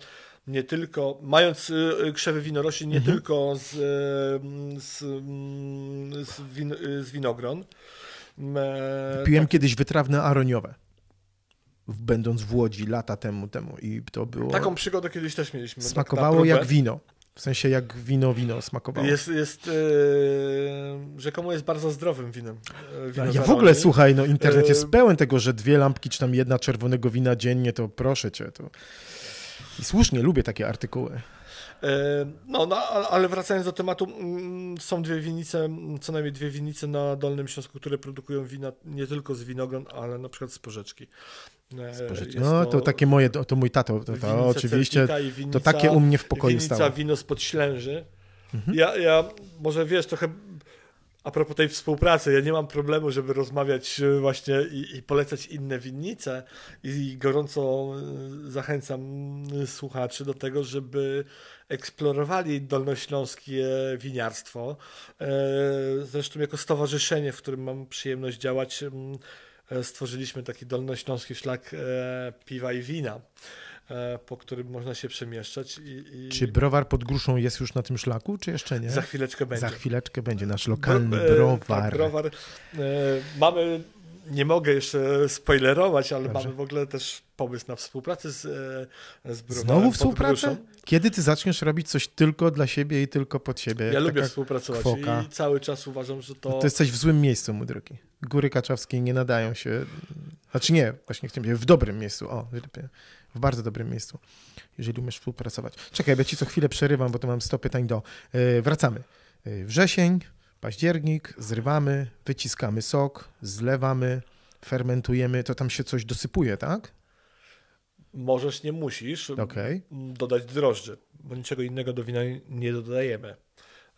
nie tylko, mając y, y, krzewy winorośli, nie Mhm. tylko z, y, z, z, win, z winogron. E, Piłem kiedyś wytrawne aroniowe. Będąc w Łodzi lata temu, temu i to było... Taką przygodę kiedyś też mieliśmy. tak smakowało jak wino. W sensie jak wino, wino smakowało. Jest, jest e, rzekomo jest bardzo zdrowym winem. e, wino ja z w ogóle, słuchaj, no internet E, jest pełen tego, że dwie lampki czy tam jedna czerwonego wina dziennie, to proszę cię, to... I słusznie, lubię takie artykuły. E, No, no, ale wracając do tematu, mm, są dwie winnice, mm, co najmniej dwie winnice na Dolnym Śląsku, które produkują wina nie tylko z winogron, ale na przykład z porzeczki. E, No, to takie moje, to, to mój tato, to, to winnica oczywiście, i to winnica- takie u mnie w pokoju winnica stało. wino spod Ślęży. Mhm. Ja, ja, może wiesz, trochę a propos tej współpracy, ja nie mam problemu, żeby rozmawiać e, właśnie i, i polecać inne winnice i gorąco zachęcam e, słuchaczy do tego, żeby eksplorowali dolnośląskie winiarstwo. E, Zresztą jako stowarzyszenie, w którym mam przyjemność działać, e, stworzyliśmy taki dolnośląski szlak e, piwa i wina. po którym można się przemieszczać. I, i Czy browar pod gruszą jest już na tym szlaku, czy jeszcze nie? za chwileczkę będzie. Za chwileczkę będzie nasz lokalny Bro- browar. Tak, browar. Mamy, nie mogę jeszcze spoilerować, ale Dobrze. mamy w ogóle też pomysł na współpracę z, e, z browarem Znowu współpracę? Kiedy ty zaczniesz robić coś tylko dla siebie i tylko pod siebie? Ja lubię współpracować kwoka. i cały czas uważam, że to... To jesteś w złym miejscu, mój drogi. Góry Kaczawskie nie nadają się. Znaczy nie, właśnie chciałem powiedzieć, w dobrym miejscu. O, w bardzo dobrym miejscu, jeżeli umiesz współpracować. Czekaj, ja ci co chwilę przerywam, bo tu mam 100 pytań do. E, wracamy. E, wrzesień, październik, zrywamy, wyciskamy sok, zlewamy, fermentujemy, to tam się coś dosypuje, tak? Możesz, nie musisz m, dodać drożdży, bo niczego innego do wina nie dodajemy.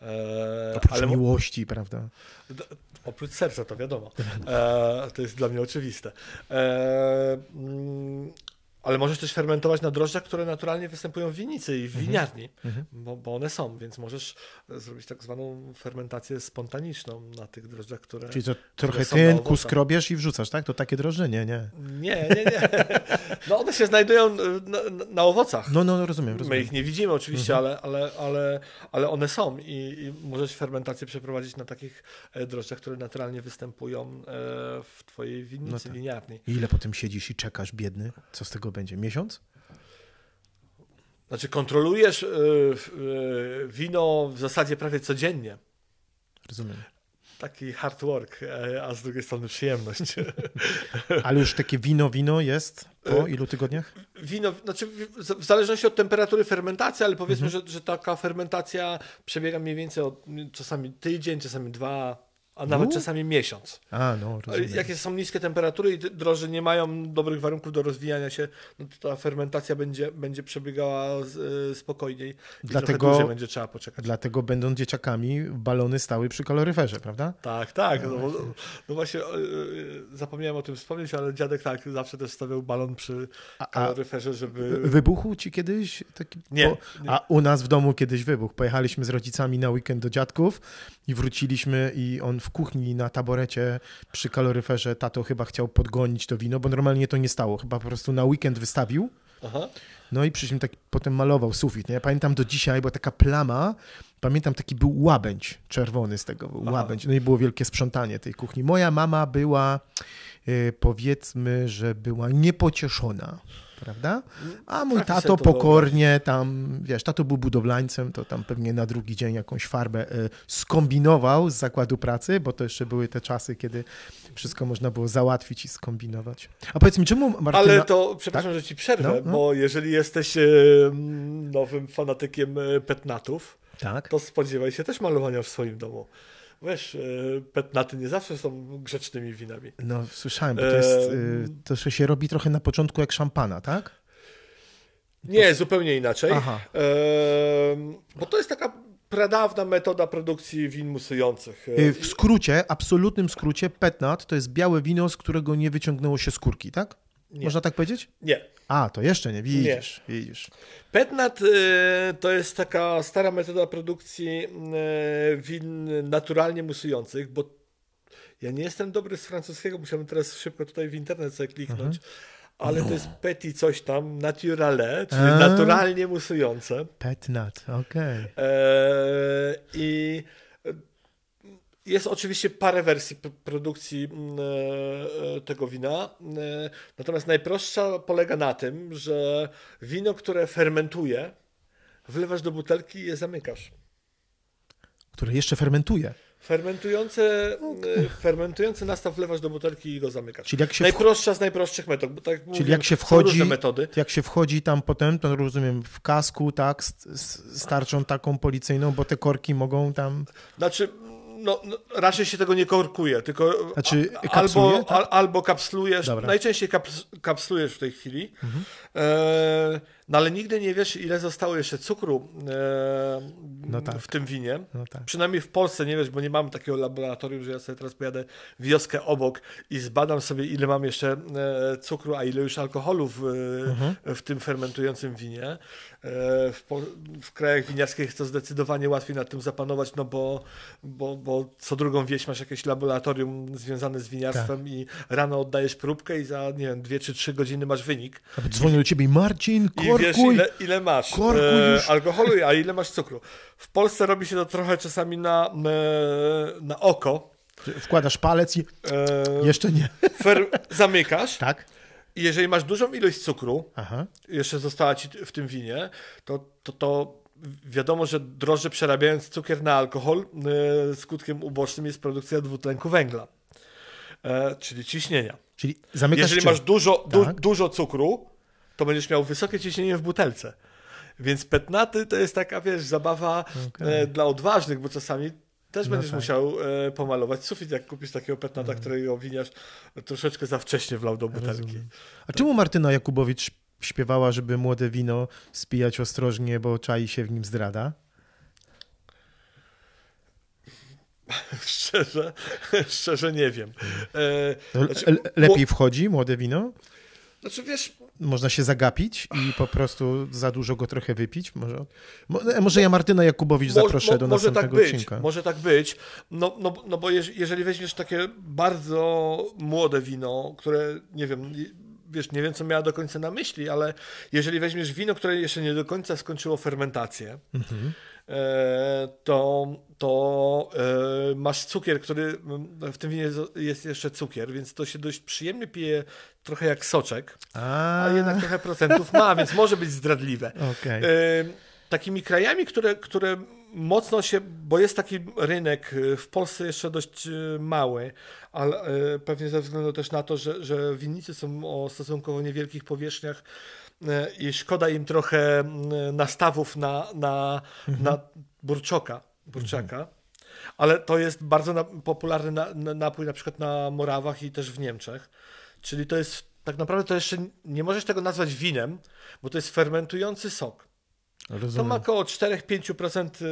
E, Oprócz ale miłości, prawda? D- Oprócz serca, to wiadomo. E, to jest dla mnie oczywiste. E, mm, ale możesz też fermentować na drożdżach, które naturalnie występują w winicy i w winiarni, Mhm. bo, bo one są, więc możesz e, zrobić tak zwaną fermentację spontaniczną na tych drożdżach, które... Czyli to trochę tynku owocach. skrobiesz i wrzucasz, tak? To takie drożdże, nie, nie. Nie, nie, nie. No one się znajdują e, na, na, owocach. No, no, no rozumiem, My rozumiem. ich nie widzimy oczywiście, ale, ale, ale, ale one są i, i możesz fermentację przeprowadzić na takich e, drożdżach, które naturalnie występują w twojej winnicy, No tak. winiarni. I ile potem siedzisz i czekasz, biedny? Co z tego będzie? Miesiąc? Znaczy kontrolujesz w- e, wino w zasadzie prawie codziennie. Rozumiem. Taki hard work, e, a z drugiej strony przyjemność. Ale już takie wino, wino jest po Y, ilu tygodniach? Wino, znaczy w- w zależności od temperatury fermentacji, ale powiedzmy, Mhm. że, że taka fermentacja przebiega mniej więcej od czasami tydzień, czasami dwa, a nawet U. czasami miesiąc. A, no, rozumiem. Jak są niskie temperatury i drożdże nie mają dobrych warunków do rozwijania się, no to ta fermentacja będzie, będzie przebiegała z, y, spokojniej i Dlatego- dłużej będzie trzeba poczekać. Dlatego będąc dzieciakami, balony stały przy kaloryferze, prawda? Tak, tak. No, bo- no właśnie, y, y, zapomniałem o tym wspomnieć, ale dziadek tak, zawsze też stawiał balon przy A, kaloryferze, żeby... wybuchł ci kiedyś taki... Nie, po- nie. A u nas w domu kiedyś wybuchł. Pojechaliśmy z rodzicami na weekend do dziadków i wróciliśmy i on w kuchni na taborecie przy kaloryferze, tato chyba chciał podgonić to wino, bo normalnie to nie stało. Chyba po prostu na weekend wystawił. Aha. No i przyszliśmy tak, potem malował sufit. Nie? Ja pamiętam do dzisiaj, była taka plama, pamiętam taki był łabędź czerwony z tego, był Aha. łabędź. No i było wielkie sprzątanie tej kuchni. Moja mama była, y, powiedzmy, że była niepocieszona. Prawda? A mój Trafi tato to pokornie tam, wiesz, tato był budowlańcem, to tam pewnie na drugi dzień jakąś farbę y, skombinował z zakładu pracy, bo to jeszcze były te czasy, kiedy wszystko można było załatwić i skombinować. A powiedz mi, czemu Martyna... Ale to, przepraszam, że ci przerwę, No, no. bo jeżeli jesteś e, nowym fanatykiem e, petnatów, Tak? to spodziewaj się też malowania w swoim domu. Wiesz, e, petnaty nie zawsze są grzecznymi winami. No, słyszałem, bo to jest. Em. to się robi trochę na początku jak szampana, tak? Nie, zupełnie inaczej. Aha. Bo to jest taka pradawna metoda produkcji win musujących. E, w skrócie, absolutnym skrócie, petnat to jest białe wino, z którego nie wyciągnęło się skórki, tak? Nie. Można tak powiedzieć? Nie. A, to jeszcze nie, widzisz, widzisz. Petnat e, to jest taka stara metoda produkcji e, win naturalnie musujących, bo ja nie jestem dobry z francuskiego, musiałem teraz szybko tutaj w internet sobie kliknąć, Mhm. ale to jest petit coś tam, naturale, czyli A. naturalnie musujące. Petnat, okej. E, I jest oczywiście parę wersji produkcji mm, e, e, tego wina. E, Natomiast najprostsza polega na tym, że wino, które fermentuje, wlewasz do butelki i je zamykasz. Które jeszcze fermentuje. Fermentujące, e, fermentujący nastaw wlewasz do butelki i go zamykasz. Czyli jak się, Najprostsza z najprostszych metod. Bo tak jak czyli mówiłem, jak się wchodzi, metody. jak się wchodzi tam potem, to rozumiem, w kasku, tak, starczą taką policyjną, bo te korki mogą tam... Znaczy, no, no, raczej się tego nie korkuje, tylko Znaczy, a, kapsluje, albo, tak? al, albo kapslujesz, Dobra. Mhm. najczęściej kaps, kapslujesz w tej chwili. E, No ale nigdy nie wiesz, ile zostało jeszcze cukru e, No tak. w tym winie. No tak. Przynajmniej w Polsce nie wiesz, bo nie mamy takiego laboratorium, że ja sobie teraz pojadę wioskę obok i zbadam sobie, ile mam jeszcze e, cukru, a ile już alkoholu w, Mhm. w tym fermentującym winie. E, w, w krajach winiarskich jest to zdecydowanie łatwiej nad tym zapanować, no bo, bo, bo co drugą wieś masz jakieś laboratorium związane z winiarstwem Tak. i rano oddajesz próbkę i za, nie wiem, dwie czy trzy godziny masz wynik. Dzwonią do ciebie Marcin, Wiesz, ile, ile masz e, alkoholu, a ile masz cukru. W Polsce robi się to trochę czasami na, e, na oko. Wkładasz palec i E, jeszcze nie. fer, zamykasz Tak? i jeżeli masz dużą ilość cukru, Aha. jeszcze została ci w tym winie, to, to, to wiadomo, że drożdże przerabiając cukier na alkohol, e, skutkiem ubocznym jest produkcja dwutlenku węgla, e, czyli ciśnienia. Czyli zamykasz Jeżeli masz dużo, du, Tak. dużo cukru, to będziesz miał wysokie ciśnienie w butelce. Więc petnaty to jest taka, wiesz, zabawa Okej. e, dla odważnych, bo czasami też No będziesz tak. musiał e, pomalować sufit, jak kupisz takiego petnata, którego winiarz troszeczkę za wcześnie wlał do butelki. Rozumiem. A czemu Martyna Jakubowicz śpiewała, żeby młode wino spijać ostrożnie, bo czai się w nim zdrada? szczerze, szczerze nie wiem. E, Znaczy, le- lepiej wchodzi młode wino? znaczy, wiesz, Można się zagapić i po prostu za dużo go trochę wypić? Może, mo- może ja Martyna Jakubowicz zaproszę mo- do może tak następnego być, odcinka. Może tak być. No, no, no bo jeż- jeżeli weźmiesz takie bardzo młode wino, które nie wiem, wiesz, nie wiem co miała do końca na myśli, ale jeżeli weźmiesz wino, które jeszcze nie do końca skończyło fermentację, Mhm. To, to e, masz cukier, który w tym winie jest jeszcze cukier, więc to się dość przyjemnie pije trochę jak soczek, A, a jednak trochę procentów ma, więc może być zdradliwe. okej. E, takimi krajami, które, które mocno się, bo jest taki rynek e, w Polsce jeszcze dość mały, ale pewnie ze względu też na to, że, że winnicy są o stosunkowo niewielkich powierzchniach i szkoda im trochę m, nastawów na, na, na burczoka, burczaka. Ale to jest bardzo na, popularny na, na, napój na przykład na Morawach i też w Niemczech. Czyli to jest, tak naprawdę to jeszcze nie możesz tego nazwać winem, bo to jest fermentujący sok. To Rozumiem. ma około 4-5% y,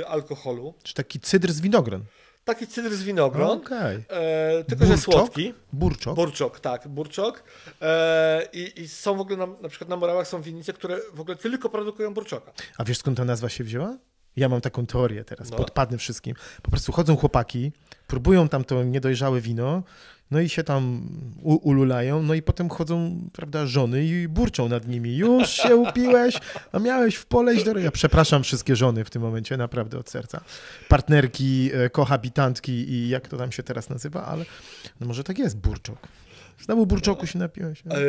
y, alkoholu. Czy taki cydr z winogron? Taki cydr z winogron, Okej. e, tylko że Burczok? słodki. Burczok? Burczok, tak, burczok. E, i, I są w ogóle, na, na przykład na Morawach są winnice, które w ogóle tylko produkują burczoka. A wiesz skąd ta nazwa się wzięła? Ja mam taką teorię teraz, No. podpadnę wszystkim. Po prostu chodzą chłopaki, próbują tam to niedojrzałe wino, no i się tam ululają, no i potem chodzą, prawda, żony i burczą nad nimi. Już się upiłeś, a miałeś w pole do... Ja przepraszam wszystkie żony w tym momencie, naprawdę od serca. Partnerki, e, kohabitantki i jak to tam się teraz nazywa, ale no może tak jest, burczok. Znowu burczoku się napiłeś. no. E,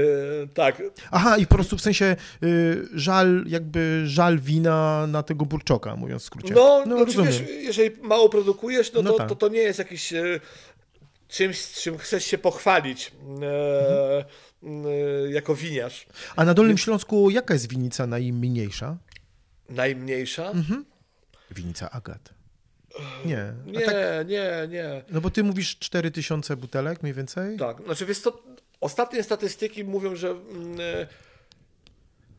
tak, Aha, i po prostu w sensie y, żal, jakby żal wina na tego burczoka, mówiąc w skrócie. no, no, czy rozumiem. wiesz, jeżeli mało produkujesz, no, No to, tak. to to nie jest jakiś e, czymś, z czym chcesz się pochwalić e, e, jako winiarz. A na Dolnym Śląsku jaka jest winica najmniejsza? Najmniejsza? Mhm. Winica Agat. Nie. Nie, tak, nie, nie. no bo ty mówisz 4000 butelek mniej więcej? Tak, znaczy wiesz co, ostatnie statystyki mówią, że mm, e,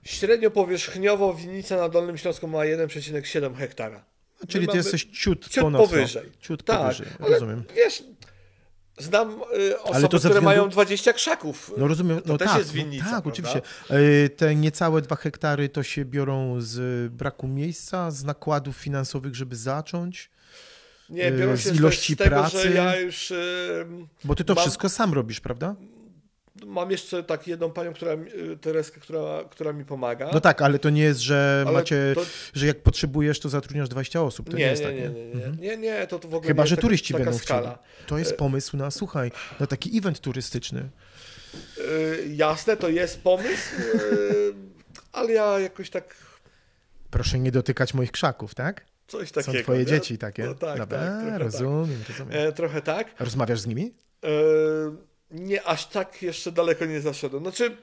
średnio powierzchniowo winnica na Dolnym Śląsku ma 1,7 hektara. A, czyli My ty mamy jesteś ciut, ciut ponad powyżej. Ciut Tak, powyżej, ale rozumiem. wiesz, znam y, osoby, które względu- mają 20 krzaków. No rozumiem, To no też tak, jest winnica, no, tak, prawda? oczywiście. Y, Te niecałe dwa hektary to się biorą z braku miejsca, z nakładów finansowych, żeby zacząć, Nie, biorą y, się z z, ilości z tego, pracy. że ja już y, bo ty to Mam- wszystko sam robisz, prawda? Mam jeszcze tak jedną panią, która, y, Tereskę, która, która mi pomaga. No tak, ale to nie jest, że Ale macie, to- że jak potrzebujesz, to zatrudniasz 20 osób. To nie, nie, jest nie, tak. nie, nie, nie, nie, nie, to, to w ogóle Chyba, nie że turyści taka będą skala. chcieli. To jest pomysł na, słuchaj, na taki event turystyczny. Y, jasne, to jest pomysł, y, ale ja jakoś tak Proszę nie dotykać moich krzaków, tak? coś Są takiego. twoje nie? dzieci takie? No tak, Dobra, tak, trochę rozumiem, rozumiem. tak. E, trochę tak. Rozmawiasz z nimi? E, nie, aż tak jeszcze daleko nie zaszedłem. Znaczy,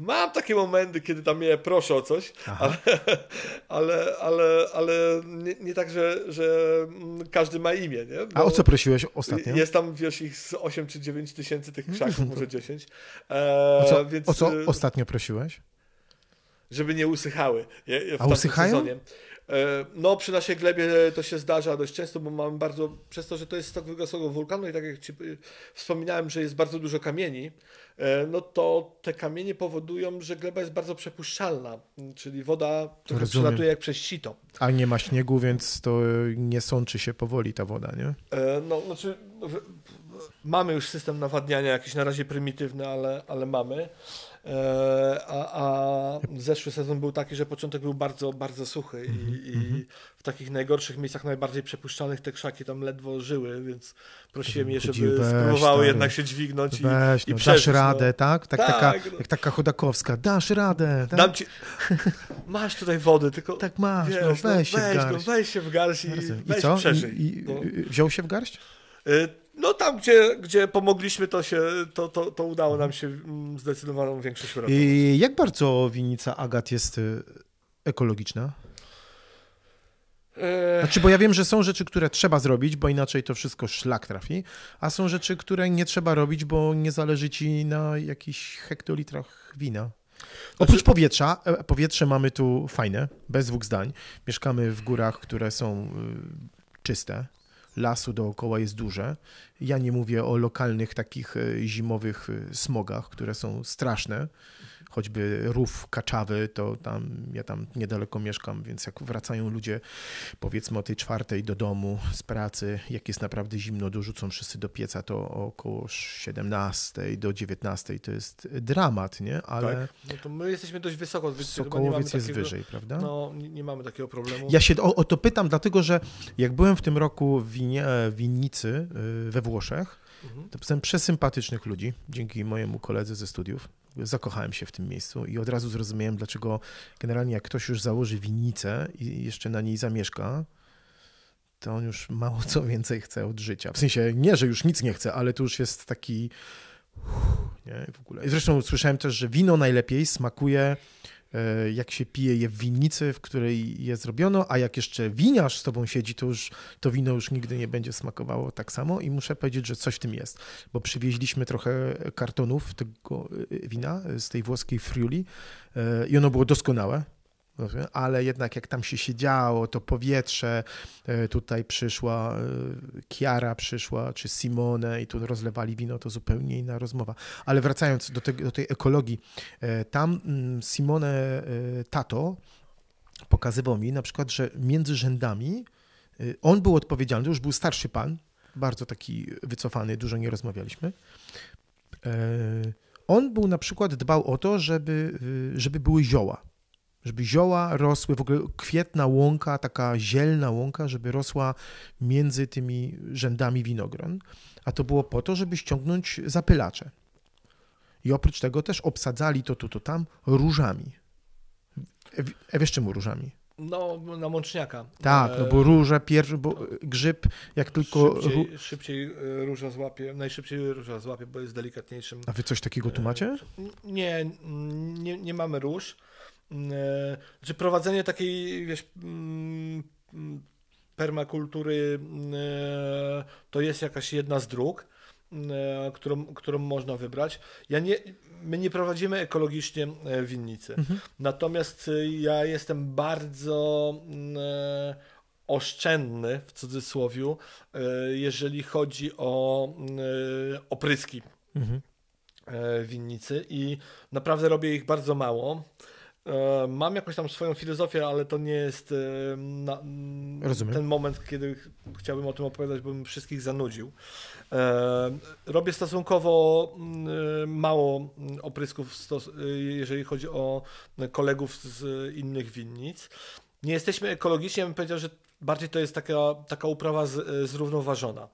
mam takie momenty, kiedy tam je proszę o coś, Aha. ale, ale, ale, ale nie, nie tak, że, że mm, każdy ma imię, nie? A o co prosiłeś ostatnio? Jest tam, wiesz, ich z 8 czy 9 tysięcy tych krzaków, może 10. E, O co, więc, o co e, ostatnio prosiłeś? żeby nie usychały je- je w A usychają? sezonie. E, No, przy naszej glebie to się zdarza dość często, bo mamy bardzo, przez to, że to jest stok wygasłego wulkanu i tak jak Ci y, wspominałem, że jest bardzo dużo kamieni, e, no to te kamienie powodują, że gleba jest bardzo przepuszczalna, czyli woda trochę Rozumiem. przelatuje jak przez sito. A nie ma śniegu, więc to nie sączy się powoli ta woda, nie? E, No, znaczy, mamy już system nawadniania, jakiś na razie prymitywny, ale, ale mamy. E, A, a zeszły sezon był taki, że początek był bardzo, bardzo suchy i, i w takich najgorszych miejscach, najbardziej przepuszczalnych te krzaki tam ledwo żyły, więc prosiłem je, żeby weź, spróbowały stary. jednak się dźwignąć i, Weź, i no, dasz przeżyć, no. radę, tak? Tak, Tak, taka, no. Jak taka Chodakowska, dasz radę, tak? Dam ci... Masz tutaj wody, tylko Tak masz, wiesz, no weź się w weź, no, garść. weź się w garść i, I weź co? przeżyj. I, i, no. Wziął się w garść? Y, No tam, gdzie, gdzie pomogliśmy, to, się, to, to, to udało nam się mm, zdecydowaną większość uratować. I jak bardzo winnica Agat jest y, ekologiczna? Znaczy, bo ja wiem, że są rzeczy, które trzeba zrobić, bo inaczej to wszystko szlak trafi, a są rzeczy, które nie trzeba robić, bo nie zależy ci na jakichś hektolitrach wina. Oprócz powietrza, e, powietrze mamy tu fajne, bez dwóch zdań. Mieszkamy w górach, które są y, czyste. Lasu dookoła jest duże. Ja nie mówię o lokalnych takich y, zimowych y, smogach, które są straszne. Choćby rów Kaczawy, to tam, ja tam niedaleko mieszkam, więc jak wracają ludzie powiedzmy o tej czwartej do domu z pracy, jak jest naprawdę zimno, dorzucą wszyscy do pieca, to około 17 do 19 to jest dramat, nie? Ale tak. no to my jesteśmy dość wysoko, Sokołowiec jest takiego, wyżej, prawda? No, nie, nie mamy takiego problemu. Ja się o, o to pytam, dlatego że jak byłem w tym roku w winie, w winnicy y, we Włoszech, Mhm. to poznałem przesympatycznych ludzi, dzięki mojemu koledze ze studiów. Zakochałem się w tym miejscu i od razu zrozumiałem, dlaczego generalnie jak ktoś już założy winnicę i jeszcze na niej zamieszka, to on już mało co więcej chce od życia. W sensie nie, że już nic nie chce, ale to już jest taki... uff, Nie, w ogóle. Zresztą słyszałem też, że wino najlepiej smakuje jak się pije je w winnicy, w której je zrobiono, a jak jeszcze winiarz z tobą siedzi, to już to wino już nigdy nie będzie smakowało tak samo. I muszę powiedzieć, że coś w tym jest, bo przywieźliśmy trochę kartonów tego e, wina z tej włoskiej Friuli e, i ono było doskonałe, ale jednak jak tam się siedziało, to powietrze, e, tutaj przyszła e, Chiara, przyszła, czy Simone i tu rozlewali wino, to zupełnie inna rozmowa. Ale wracając do, tego, do tej ekologii, e, tam mm, Simone Tato pokazywał mi na przykład, że między rzędami on był odpowiedzialny, już był starszy pan, bardzo taki wycofany, dużo nie rozmawialiśmy. On był na przykład dbał o to, żeby, żeby były zioła. Żeby zioła rosły, w ogóle kwietna łąka, taka zielna łąka, żeby rosła między tymi rzędami winogron. A to było po to, żeby ściągnąć zapylacze. I oprócz tego też obsadzali to tu, to tam różami. E, e, wiesz czemu różami? No, na mączniaka. Tak, no E, bo róże, pierwszy, bo grzyb jak tylko... Szybciej, szybciej e, róża złapie, najszybciej róża złapie, bo jest delikatniejszym. A wy coś takiego tu macie? Nie, nie, nie mamy róż. E, Znaczy prowadzenie takiej, wiesz, mm, mm, permakultury mm, e, to jest jakaś jedna z dróg, e, którą, którą można wybrać. Ja nie, my nie prowadzimy ekologicznie winnicy. Natomiast e, ja jestem bardzo mm, oszczędny, w cudzysłowie, jeżeli chodzi o mm, opryski Mhm. winnicy i naprawdę robię ich bardzo mało. E, Mam jakąś tam swoją filozofię, ale to nie jest e, na, m, Rozumiem. ten moment, kiedy ch- chciałbym o tym opowiadać, bo bym wszystkich zanudził. E, Robię stosunkowo m, e, mało m, oprysków, jeżeli chodzi o kolegów z innych winnic. Nie jesteśmy ekologiczni, ja bym powiedział, że bardziej to jest taka, taka uprawa z, zrównoważona.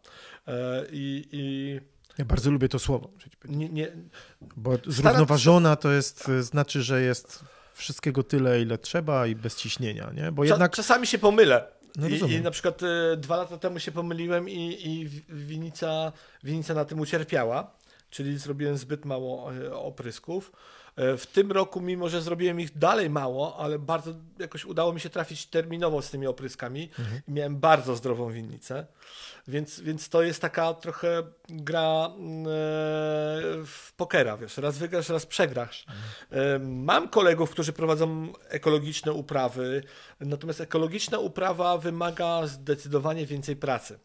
I, i Ja bardzo lubię to słowo. nie, nie, Bo zrównoważona to jest, znaczy, że jest wszystkiego tyle, ile trzeba i bez ciśnienia, nie? Bo Cza- jednak... Czasami się pomylę. No I. I na przykład e, dwa lata temu się pomyliłem i, i wi- winica, winica na tym ucierpiała. czyli zrobiłem zbyt mało e, oprysków. E, w tym roku, mimo że zrobiłem ich dalej mało, ale bardzo jakoś udało mi się trafić terminowo z tymi opryskami. Mhm. Miałem bardzo zdrową winnicę, więc, więc to jest taka trochę gra mm, e, w pokera, wiesz, raz wygrasz, raz przegrasz. Mhm. Mam kolegów, którzy prowadzą ekologiczne uprawy, natomiast ekologiczna uprawa wymaga zdecydowanie więcej pracy.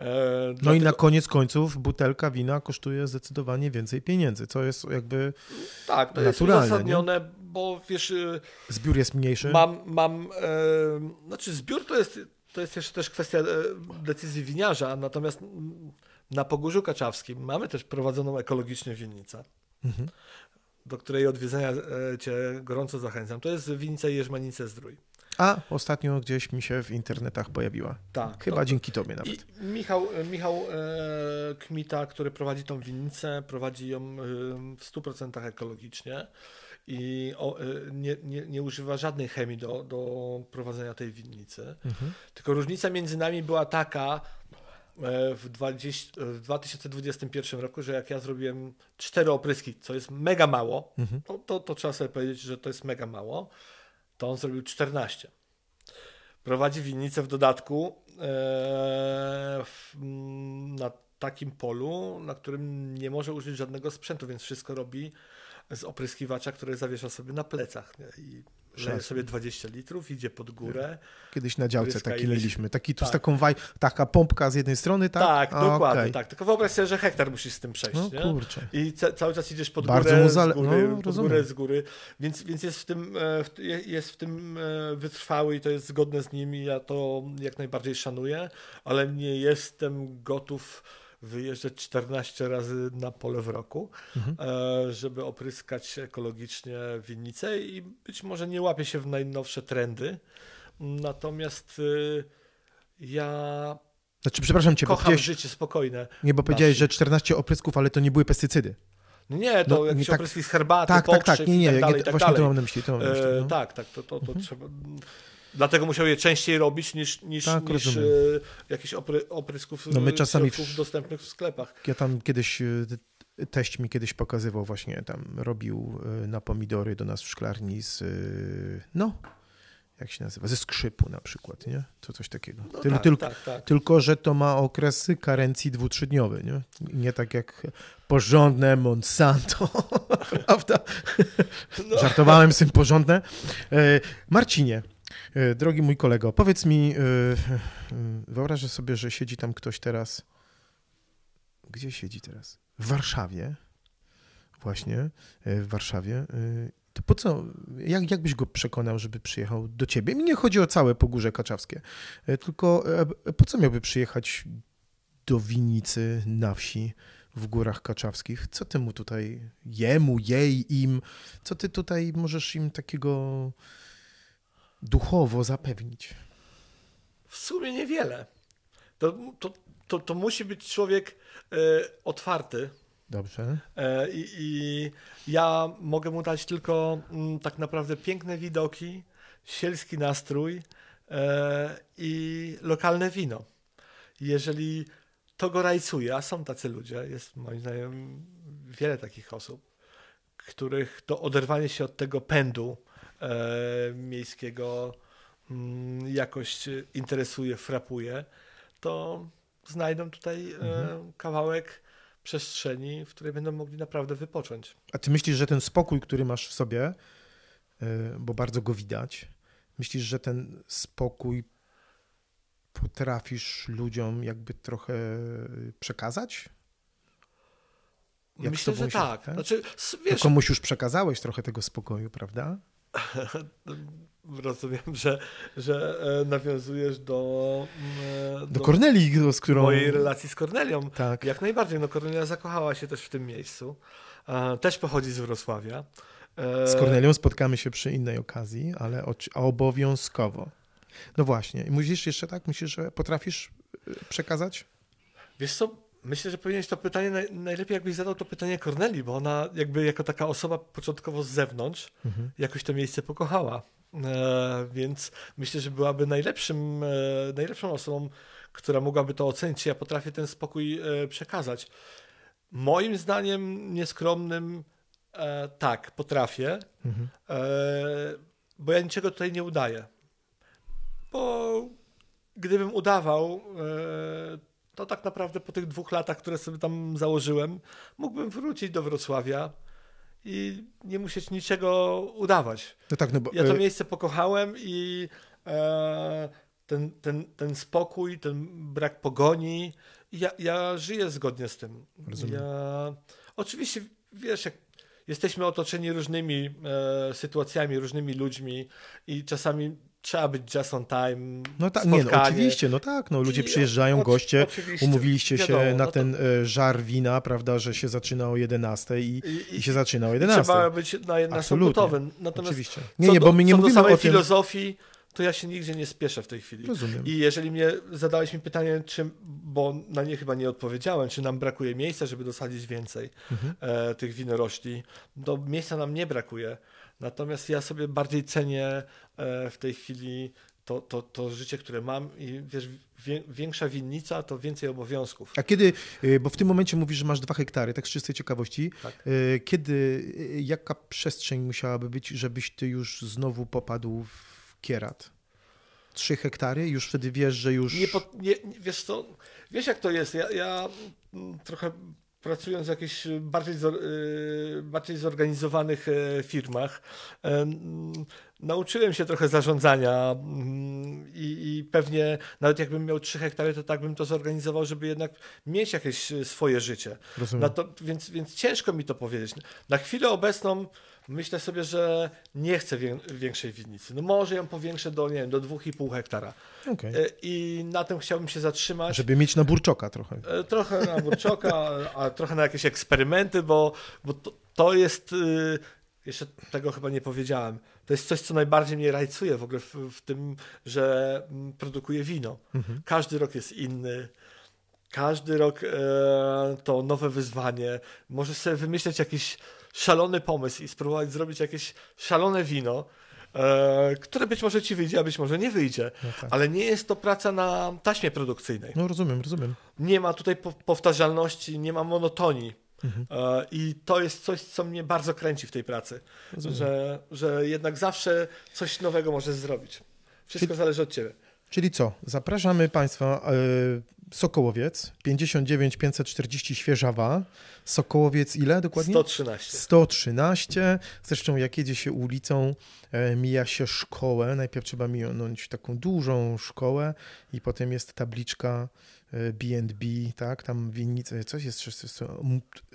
E, no dlatego... i na koniec końców butelka wina kosztuje zdecydowanie więcej pieniędzy, co jest jakby Tak, to jest uzasadnione, nie? bo wiesz... Y, zbiór jest mniejszy? Mam, mam e, znaczy zbiór to jest, to jest jeszcze też kwestia e, decyzji winiarza, natomiast na Pogórzu Kaczawskim mamy też prowadzoną ekologicznie winnicę. Mhm. Do której odwiedzenia Cię gorąco zachęcam. To jest winnica Jerzmanice Zdrój. A ostatnio gdzieś mi się w internetach pojawiła. Tak. Chyba to, dzięki tobie nawet. I Michał, Michał e, Kmita, który prowadzi tą winnicę, prowadzi ją e, w 100% ekologicznie i o, e, nie, nie, nie, używa żadnej chemii do, do prowadzenia tej winnicy. Mhm. Tylko różnica między nami była taka, e, w, 20, w 2021 roku, że jak ja zrobiłem cztery opryski, co jest mega mało, mhm. to, to, to, trzeba sobie powiedzieć, że to jest mega mało to on zrobił 14. Prowadzi winnicę w dodatku e, w, na takim polu, na którym nie może użyć żadnego sprzętu, więc wszystko robi z opryskiwacza, który zawiesza sobie na plecach. I leje sobie 20 litrów, idzie pod górę. Kiedyś na działce taki mieliśmy. Taki tu tak. z taką waj, taka pompka z jednej strony, tak? Tak, A, dokładnie, okay. tak. Tylko wyobraź sobie, że hektar musisz z tym przejść, no, nie? kurczę. I ca cały czas idziesz pod Bardzo górę, zale... z góry, no, pod górę, z góry. Więc, więc jest w tym, e, jest w tym e, wytrwały i to jest zgodne z nim i ja to jak najbardziej szanuję, ale nie jestem gotów wyjeżdżać 14 razy na pole w roku, mhm. E, żeby opryskać ekologicznie winnicę i być może nie łapie się w najnowsze trendy. Natomiast y, ja znaczy, przepraszam cię, kocham życie spokojne. Nie, bo powiedziałeś, że 14 oprysków, ale to nie były pestycydy. No nie, to no, jakieś tak, opryski z herbaty, tak, tak, tak, nie, nie, tak dalej, tak właśnie dalej. to mam na myśli. To mam na myśli no. e, tak, tak, to, to, to mhm. trzeba... Dlatego musiał je częściej robić niż, niż, tak, niż e, jakichś opry, oprysków no my czasami w, dostępnych w sklepach. Ja tam kiedyś, e, teść mi kiedyś pokazywał właśnie, tam robił e, na pomidory do nas w szklarni z, no, jak się nazywa, ze skrzypu na przykład, nie? To coś takiego. No Tyl, tak, tylko, tak, tak. tylko, że to ma okresy karencji dwutrzydniowy, nie? Nie tak jak porządne Monsanto, prawda? No. Żartowałem z tym porządne. Marcinie, E, drogi mój kolego, powiedz mi, e, e, wyobrażę sobie, że siedzi tam ktoś teraz. Gdzie siedzi teraz? W Warszawie. Właśnie, w Warszawie. To po co, jak, jak byś go przekonał, żeby przyjechał do ciebie? Mi nie chodzi o całe Pogórze Kaczawskie, tylko po co miałby przyjechać do winnicy na wsi w Górach Kaczawskich? Co ty mu tutaj, jemu, jej, im, co ty tutaj możesz im takiego duchowo zapewnić? W sumie niewiele. To, to, to, to musi być człowiek e, otwarty. Dobrze. E, i, ja mogę mu dać tylko mm, tak naprawdę piękne widoki, sielski nastrój e, i lokalne wino. Jeżeli to go rajcuje, a są tacy ludzie, jest moim zdaniem wiele takich osób, których to oderwanie się od tego pędu miejskiego mm, jakoś interesuje, frapuje, to znajdą tutaj e, mhm. kawałek przestrzeni, w której będą mogli naprawdę wypocząć. A ty myślisz, że ten spokój, który masz w sobie, e, bo bardzo go widać, myślisz, że ten spokój potrafisz ludziom jakby trochę przekazać? Jak Myślę, że tak. tak? Znaczy, wiesz, komuś już przekazałeś trochę tego spokoju, prawda? Rozumiem, że, że e, nawiązujesz do, mm, do, do Kornelii, z którą... mojej relacji z Kornelią. Tak. Jak najbardziej. No, Kornelia zakochała się też w tym miejscu. Też pochodzi z Wrocławia. E, z Kornelią spotkamy się przy innej okazji, ale obowiązkowo. No właśnie. I musisz jeszcze tak? Myślisz, że potrafisz e, przekazać? Wiesz co, Myślę, że powinieneś to pytanie, najlepiej jakbyś zadał to pytanie Corneli, bo ona jakby jako taka osoba początkowo z zewnątrz mhm. jakoś to miejsce pokochała. E, więc myślę, że byłaby najlepszym, e, najlepszą osobą, która mogłaby to ocenić, ja potrafię ten spokój e, przekazać. moim zdaniem nieskromnym e, tak, potrafię, Mhm. e, bo ja niczego tutaj nie udaję. Bo gdybym udawał, e, to tak naprawdę po tych dwóch latach, które sobie tam założyłem, mógłbym wrócić do Wrocławia i nie musieć niczego udawać. No tak, no bo Ja to e, miejsce pokochałem i e, ten, ten, ten spokój, ten brak pogoni, ja, ja żyję zgodnie z tym. Rozumiem. Ja, oczywiście, wiesz, jak jesteśmy otoczeni różnymi e, sytuacjami, różnymi ludźmi i czasami trzeba być just on time. no tak, nie, no oczywiście, no tak, no ludzie przyjeżdżają, goście, oczywiście, umówiliście się wiadomo, na no to- ten e, żar wina, prawda, że się zaczyna o 11 i, I, i się zaczyna o i 11. trzeba być na, na gotowy. Natomiast Oczywiście. Nie, nie, do, bo my nie mówimy samej o tym... filozofii, to ja się nigdzie nie spieszę w tej chwili. Rozumiem. I jeżeli mnie zadałeś mi pytanie, czy, bo na nie chyba nie odpowiedziałem, czy nam brakuje miejsca, żeby dosadzić więcej Mhm. e, tych winorośli, to miejsca nam nie brakuje. Natomiast ja sobie bardziej cenię w tej chwili to, to, to życie, które mam i wiesz, wie, większa winnica to więcej obowiązków. A kiedy, y, bo w tym momencie mówisz, że masz dwa hektary, tak z czystej ciekawości, Tak. y, kiedy, jaka przestrzeń musiałaby być, żebyś ty już znowu popadł w kierat? Trzy hektary? Już wtedy wiesz, że już... Nie, po, nie, nie- wiesz co, wiesz jak to jest, ja, ja mm, trochę pracując w jakichś bardziej, y, bardziej zorganizowanych e, firmach, em, nauczyłem się trochę zarządzania mm, i, i pewnie nawet jakbym miał 3 hektary, to tak bym to zorganizował, żeby jednak mieć jakieś e, swoje życie. To, więc, więc ciężko mi to powiedzieć. Na chwilę obecną myślę sobie, że nie chcę wię, większej winnicy. No może ją powiększę do, nie wiem, do 2,5 hektara. Okej. E, I na tym chciałbym się zatrzymać. Żeby mieć na burczoka trochę. E, Trochę na Burczoka, a trochę na jakieś eksperymenty, bo, bo to, to jest. y, Jeszcze tego chyba nie powiedziałem. To jest coś, co najbardziej mnie rajcuje w ogóle w, w tym, że mm, produkuję wino. Mhm. Każdy rok jest inny. Każdy rok e, to nowe wyzwanie. Możesz sobie wymyśleć jakiś szalony pomysł i spróbować zrobić jakieś szalone wino, e, które być może ci wyjdzie, a być może nie wyjdzie. No, tak. Ale nie jest to praca na taśmie produkcyjnej. no rozumiem, rozumiem. Nie ma tutaj po- powtarzalności, nie ma monotonii. Mhm. E, I to jest coś, co mnie bardzo kręci w tej pracy, rozumiem. że, że jednak zawsze coś nowego możesz zrobić. Wszystko zależy od ciebie. Czyli co? Zapraszamy Państwa. e, Sokołowiec 59 540 Świeżawa. Sokołowiec ile dokładnie? 113. 113. Zresztą jak jedzie się ulicą, e, mija się szkołę. Najpierw trzeba minąć taką dużą szkołę i potem jest tabliczka B&B, tak? Tam winnice, coś jest,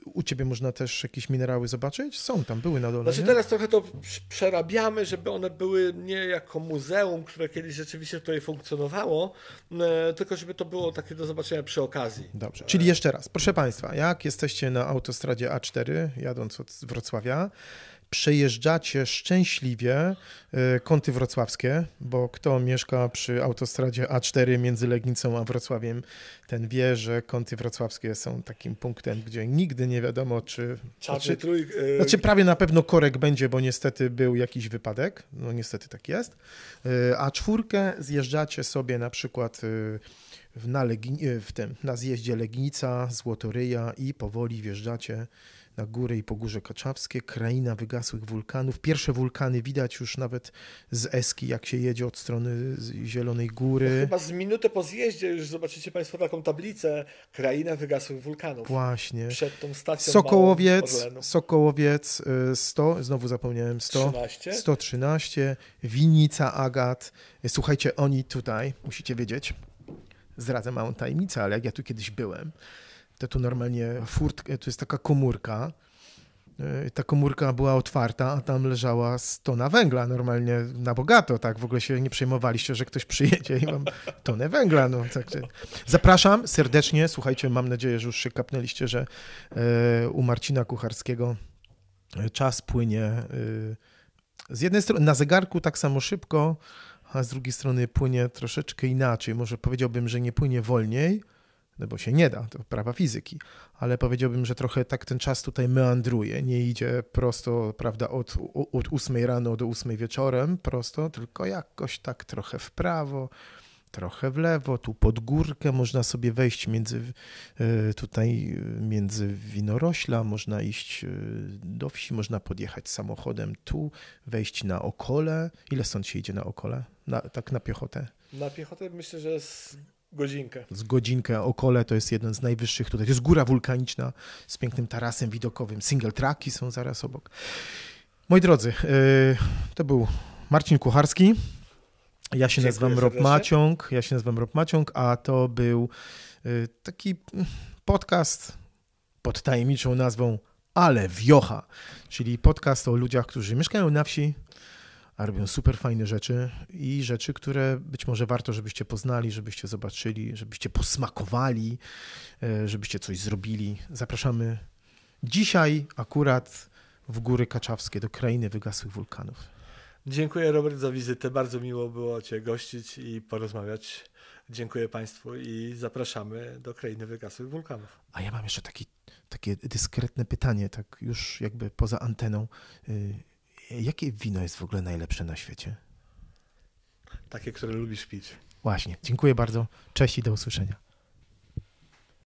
u Ciebie można też jakieś minerały zobaczyć? Są tam, były na dole, Znaczy nie? teraz trochę to prz- przerabiamy, żeby one były nie jako muzeum, które kiedyś rzeczywiście tutaj funkcjonowało, e, tylko żeby to było takie do zobaczenia przy okazji. Dobrze, czyli jeszcze raz, proszę Państwa, jak jesteście na autostradzie A4, jadąc od Wrocławia, przejeżdżacie szczęśliwie y, kąty wrocławskie, bo kto mieszka przy autostradzie A4 między Legnicą a Wrocławiem, ten wie, że kąty wrocławskie są takim punktem, gdzie nigdy nie wiadomo, czy... Czarny Znaczy, trój... e, znaczy prawie na pewno korek będzie, bo niestety był jakiś wypadek, no niestety tak jest, Y, a czwórkę zjeżdżacie sobie na przykład na, Legi- y, w tym, na zjeździe Legnica, Złotoryja i powoli wjeżdżacie na górę i Pogórze Kaczawskie, kraina wygasłych wulkanów. Pierwsze wulkany widać już nawet z Eski, jak się jedzie od strony Zielonej Góry. Chyba z minutę po zjeździe już zobaczycie Państwo taką tablicę Kraina wygasłych wulkanów. Właśnie. Przed tą stacją Sokołowiec. Sokołowiec y, 100, znowu zapomniałem 100. 13. 113, Winnica Agat. Słuchajcie, oni tutaj, musicie wiedzieć, zdradzę małą tajemnicę, ale jak ja tu kiedyś byłem, to tu normalnie furtka, to jest taka komórka. Yy, Ta komórka była otwarta, a tam leżała tona węgla normalnie na bogato, tak? W ogóle się nie przejmowaliście, że ktoś przyjedzie i mam tonę węgla. No, tak. Zapraszam serdecznie, słuchajcie, mam nadzieję, że już się kapnęliście, że e, u Marcina Kucharskiego e, czas płynie e, z jednej strony na zegarku tak samo szybko, a z drugiej strony płynie troszeczkę inaczej. Może powiedziałbym, że nie płynie wolniej, no bo się nie da, to prawa fizyki, ale powiedziałbym, że trochę tak ten czas tutaj meandruje, nie idzie prosto, prawda, od, od 8 rano do 8 wieczorem prosto, tylko jakoś tak trochę w prawo, trochę w lewo, tu pod górkę można sobie wejść między y, tutaj y, między winorośla, można iść y, do wsi, można podjechać samochodem tu, wejść na okole. Ile stąd się idzie na okole? Na, tak na piechotę? Na piechotę myślę, że z godzinkę. Z godzinkę okole to jest jeden z najwyższych tutaj. To jest góra wulkaniczna z pięknym tarasem widokowym. Single tracki są zaraz obok. Moi drodzy, y, to był Marcin Kucharski. Ja się Dziękuję nazywam Rob. Maciąg. Ja się nazywam Rob Maciąg, a to był y, taki podcast pod tajemniczą nazwą Ale Wiocha, czyli podcast o ludziach, którzy mieszkają na wsi, a robią super fajne rzeczy i rzeczy, które być może warto, żebyście poznali, żebyście zobaczyli, żebyście posmakowali, e, żebyście coś zrobili. Zapraszamy dzisiaj akurat w Góry Kaczawskie, do krainy wygasłych wulkanów. Dziękuję Robert za wizytę. Bardzo miło było Cię gościć i porozmawiać. Dziękuję Państwu i zapraszamy do krainy wygasłych wulkanów. A ja mam jeszcze taki, takie dyskretne pytanie, tak już jakby poza anteną. Jakie wino jest w ogóle najlepsze na świecie? Takie, które lubisz pić. Właśnie. Dziękuję bardzo. Cześć i do usłyszenia.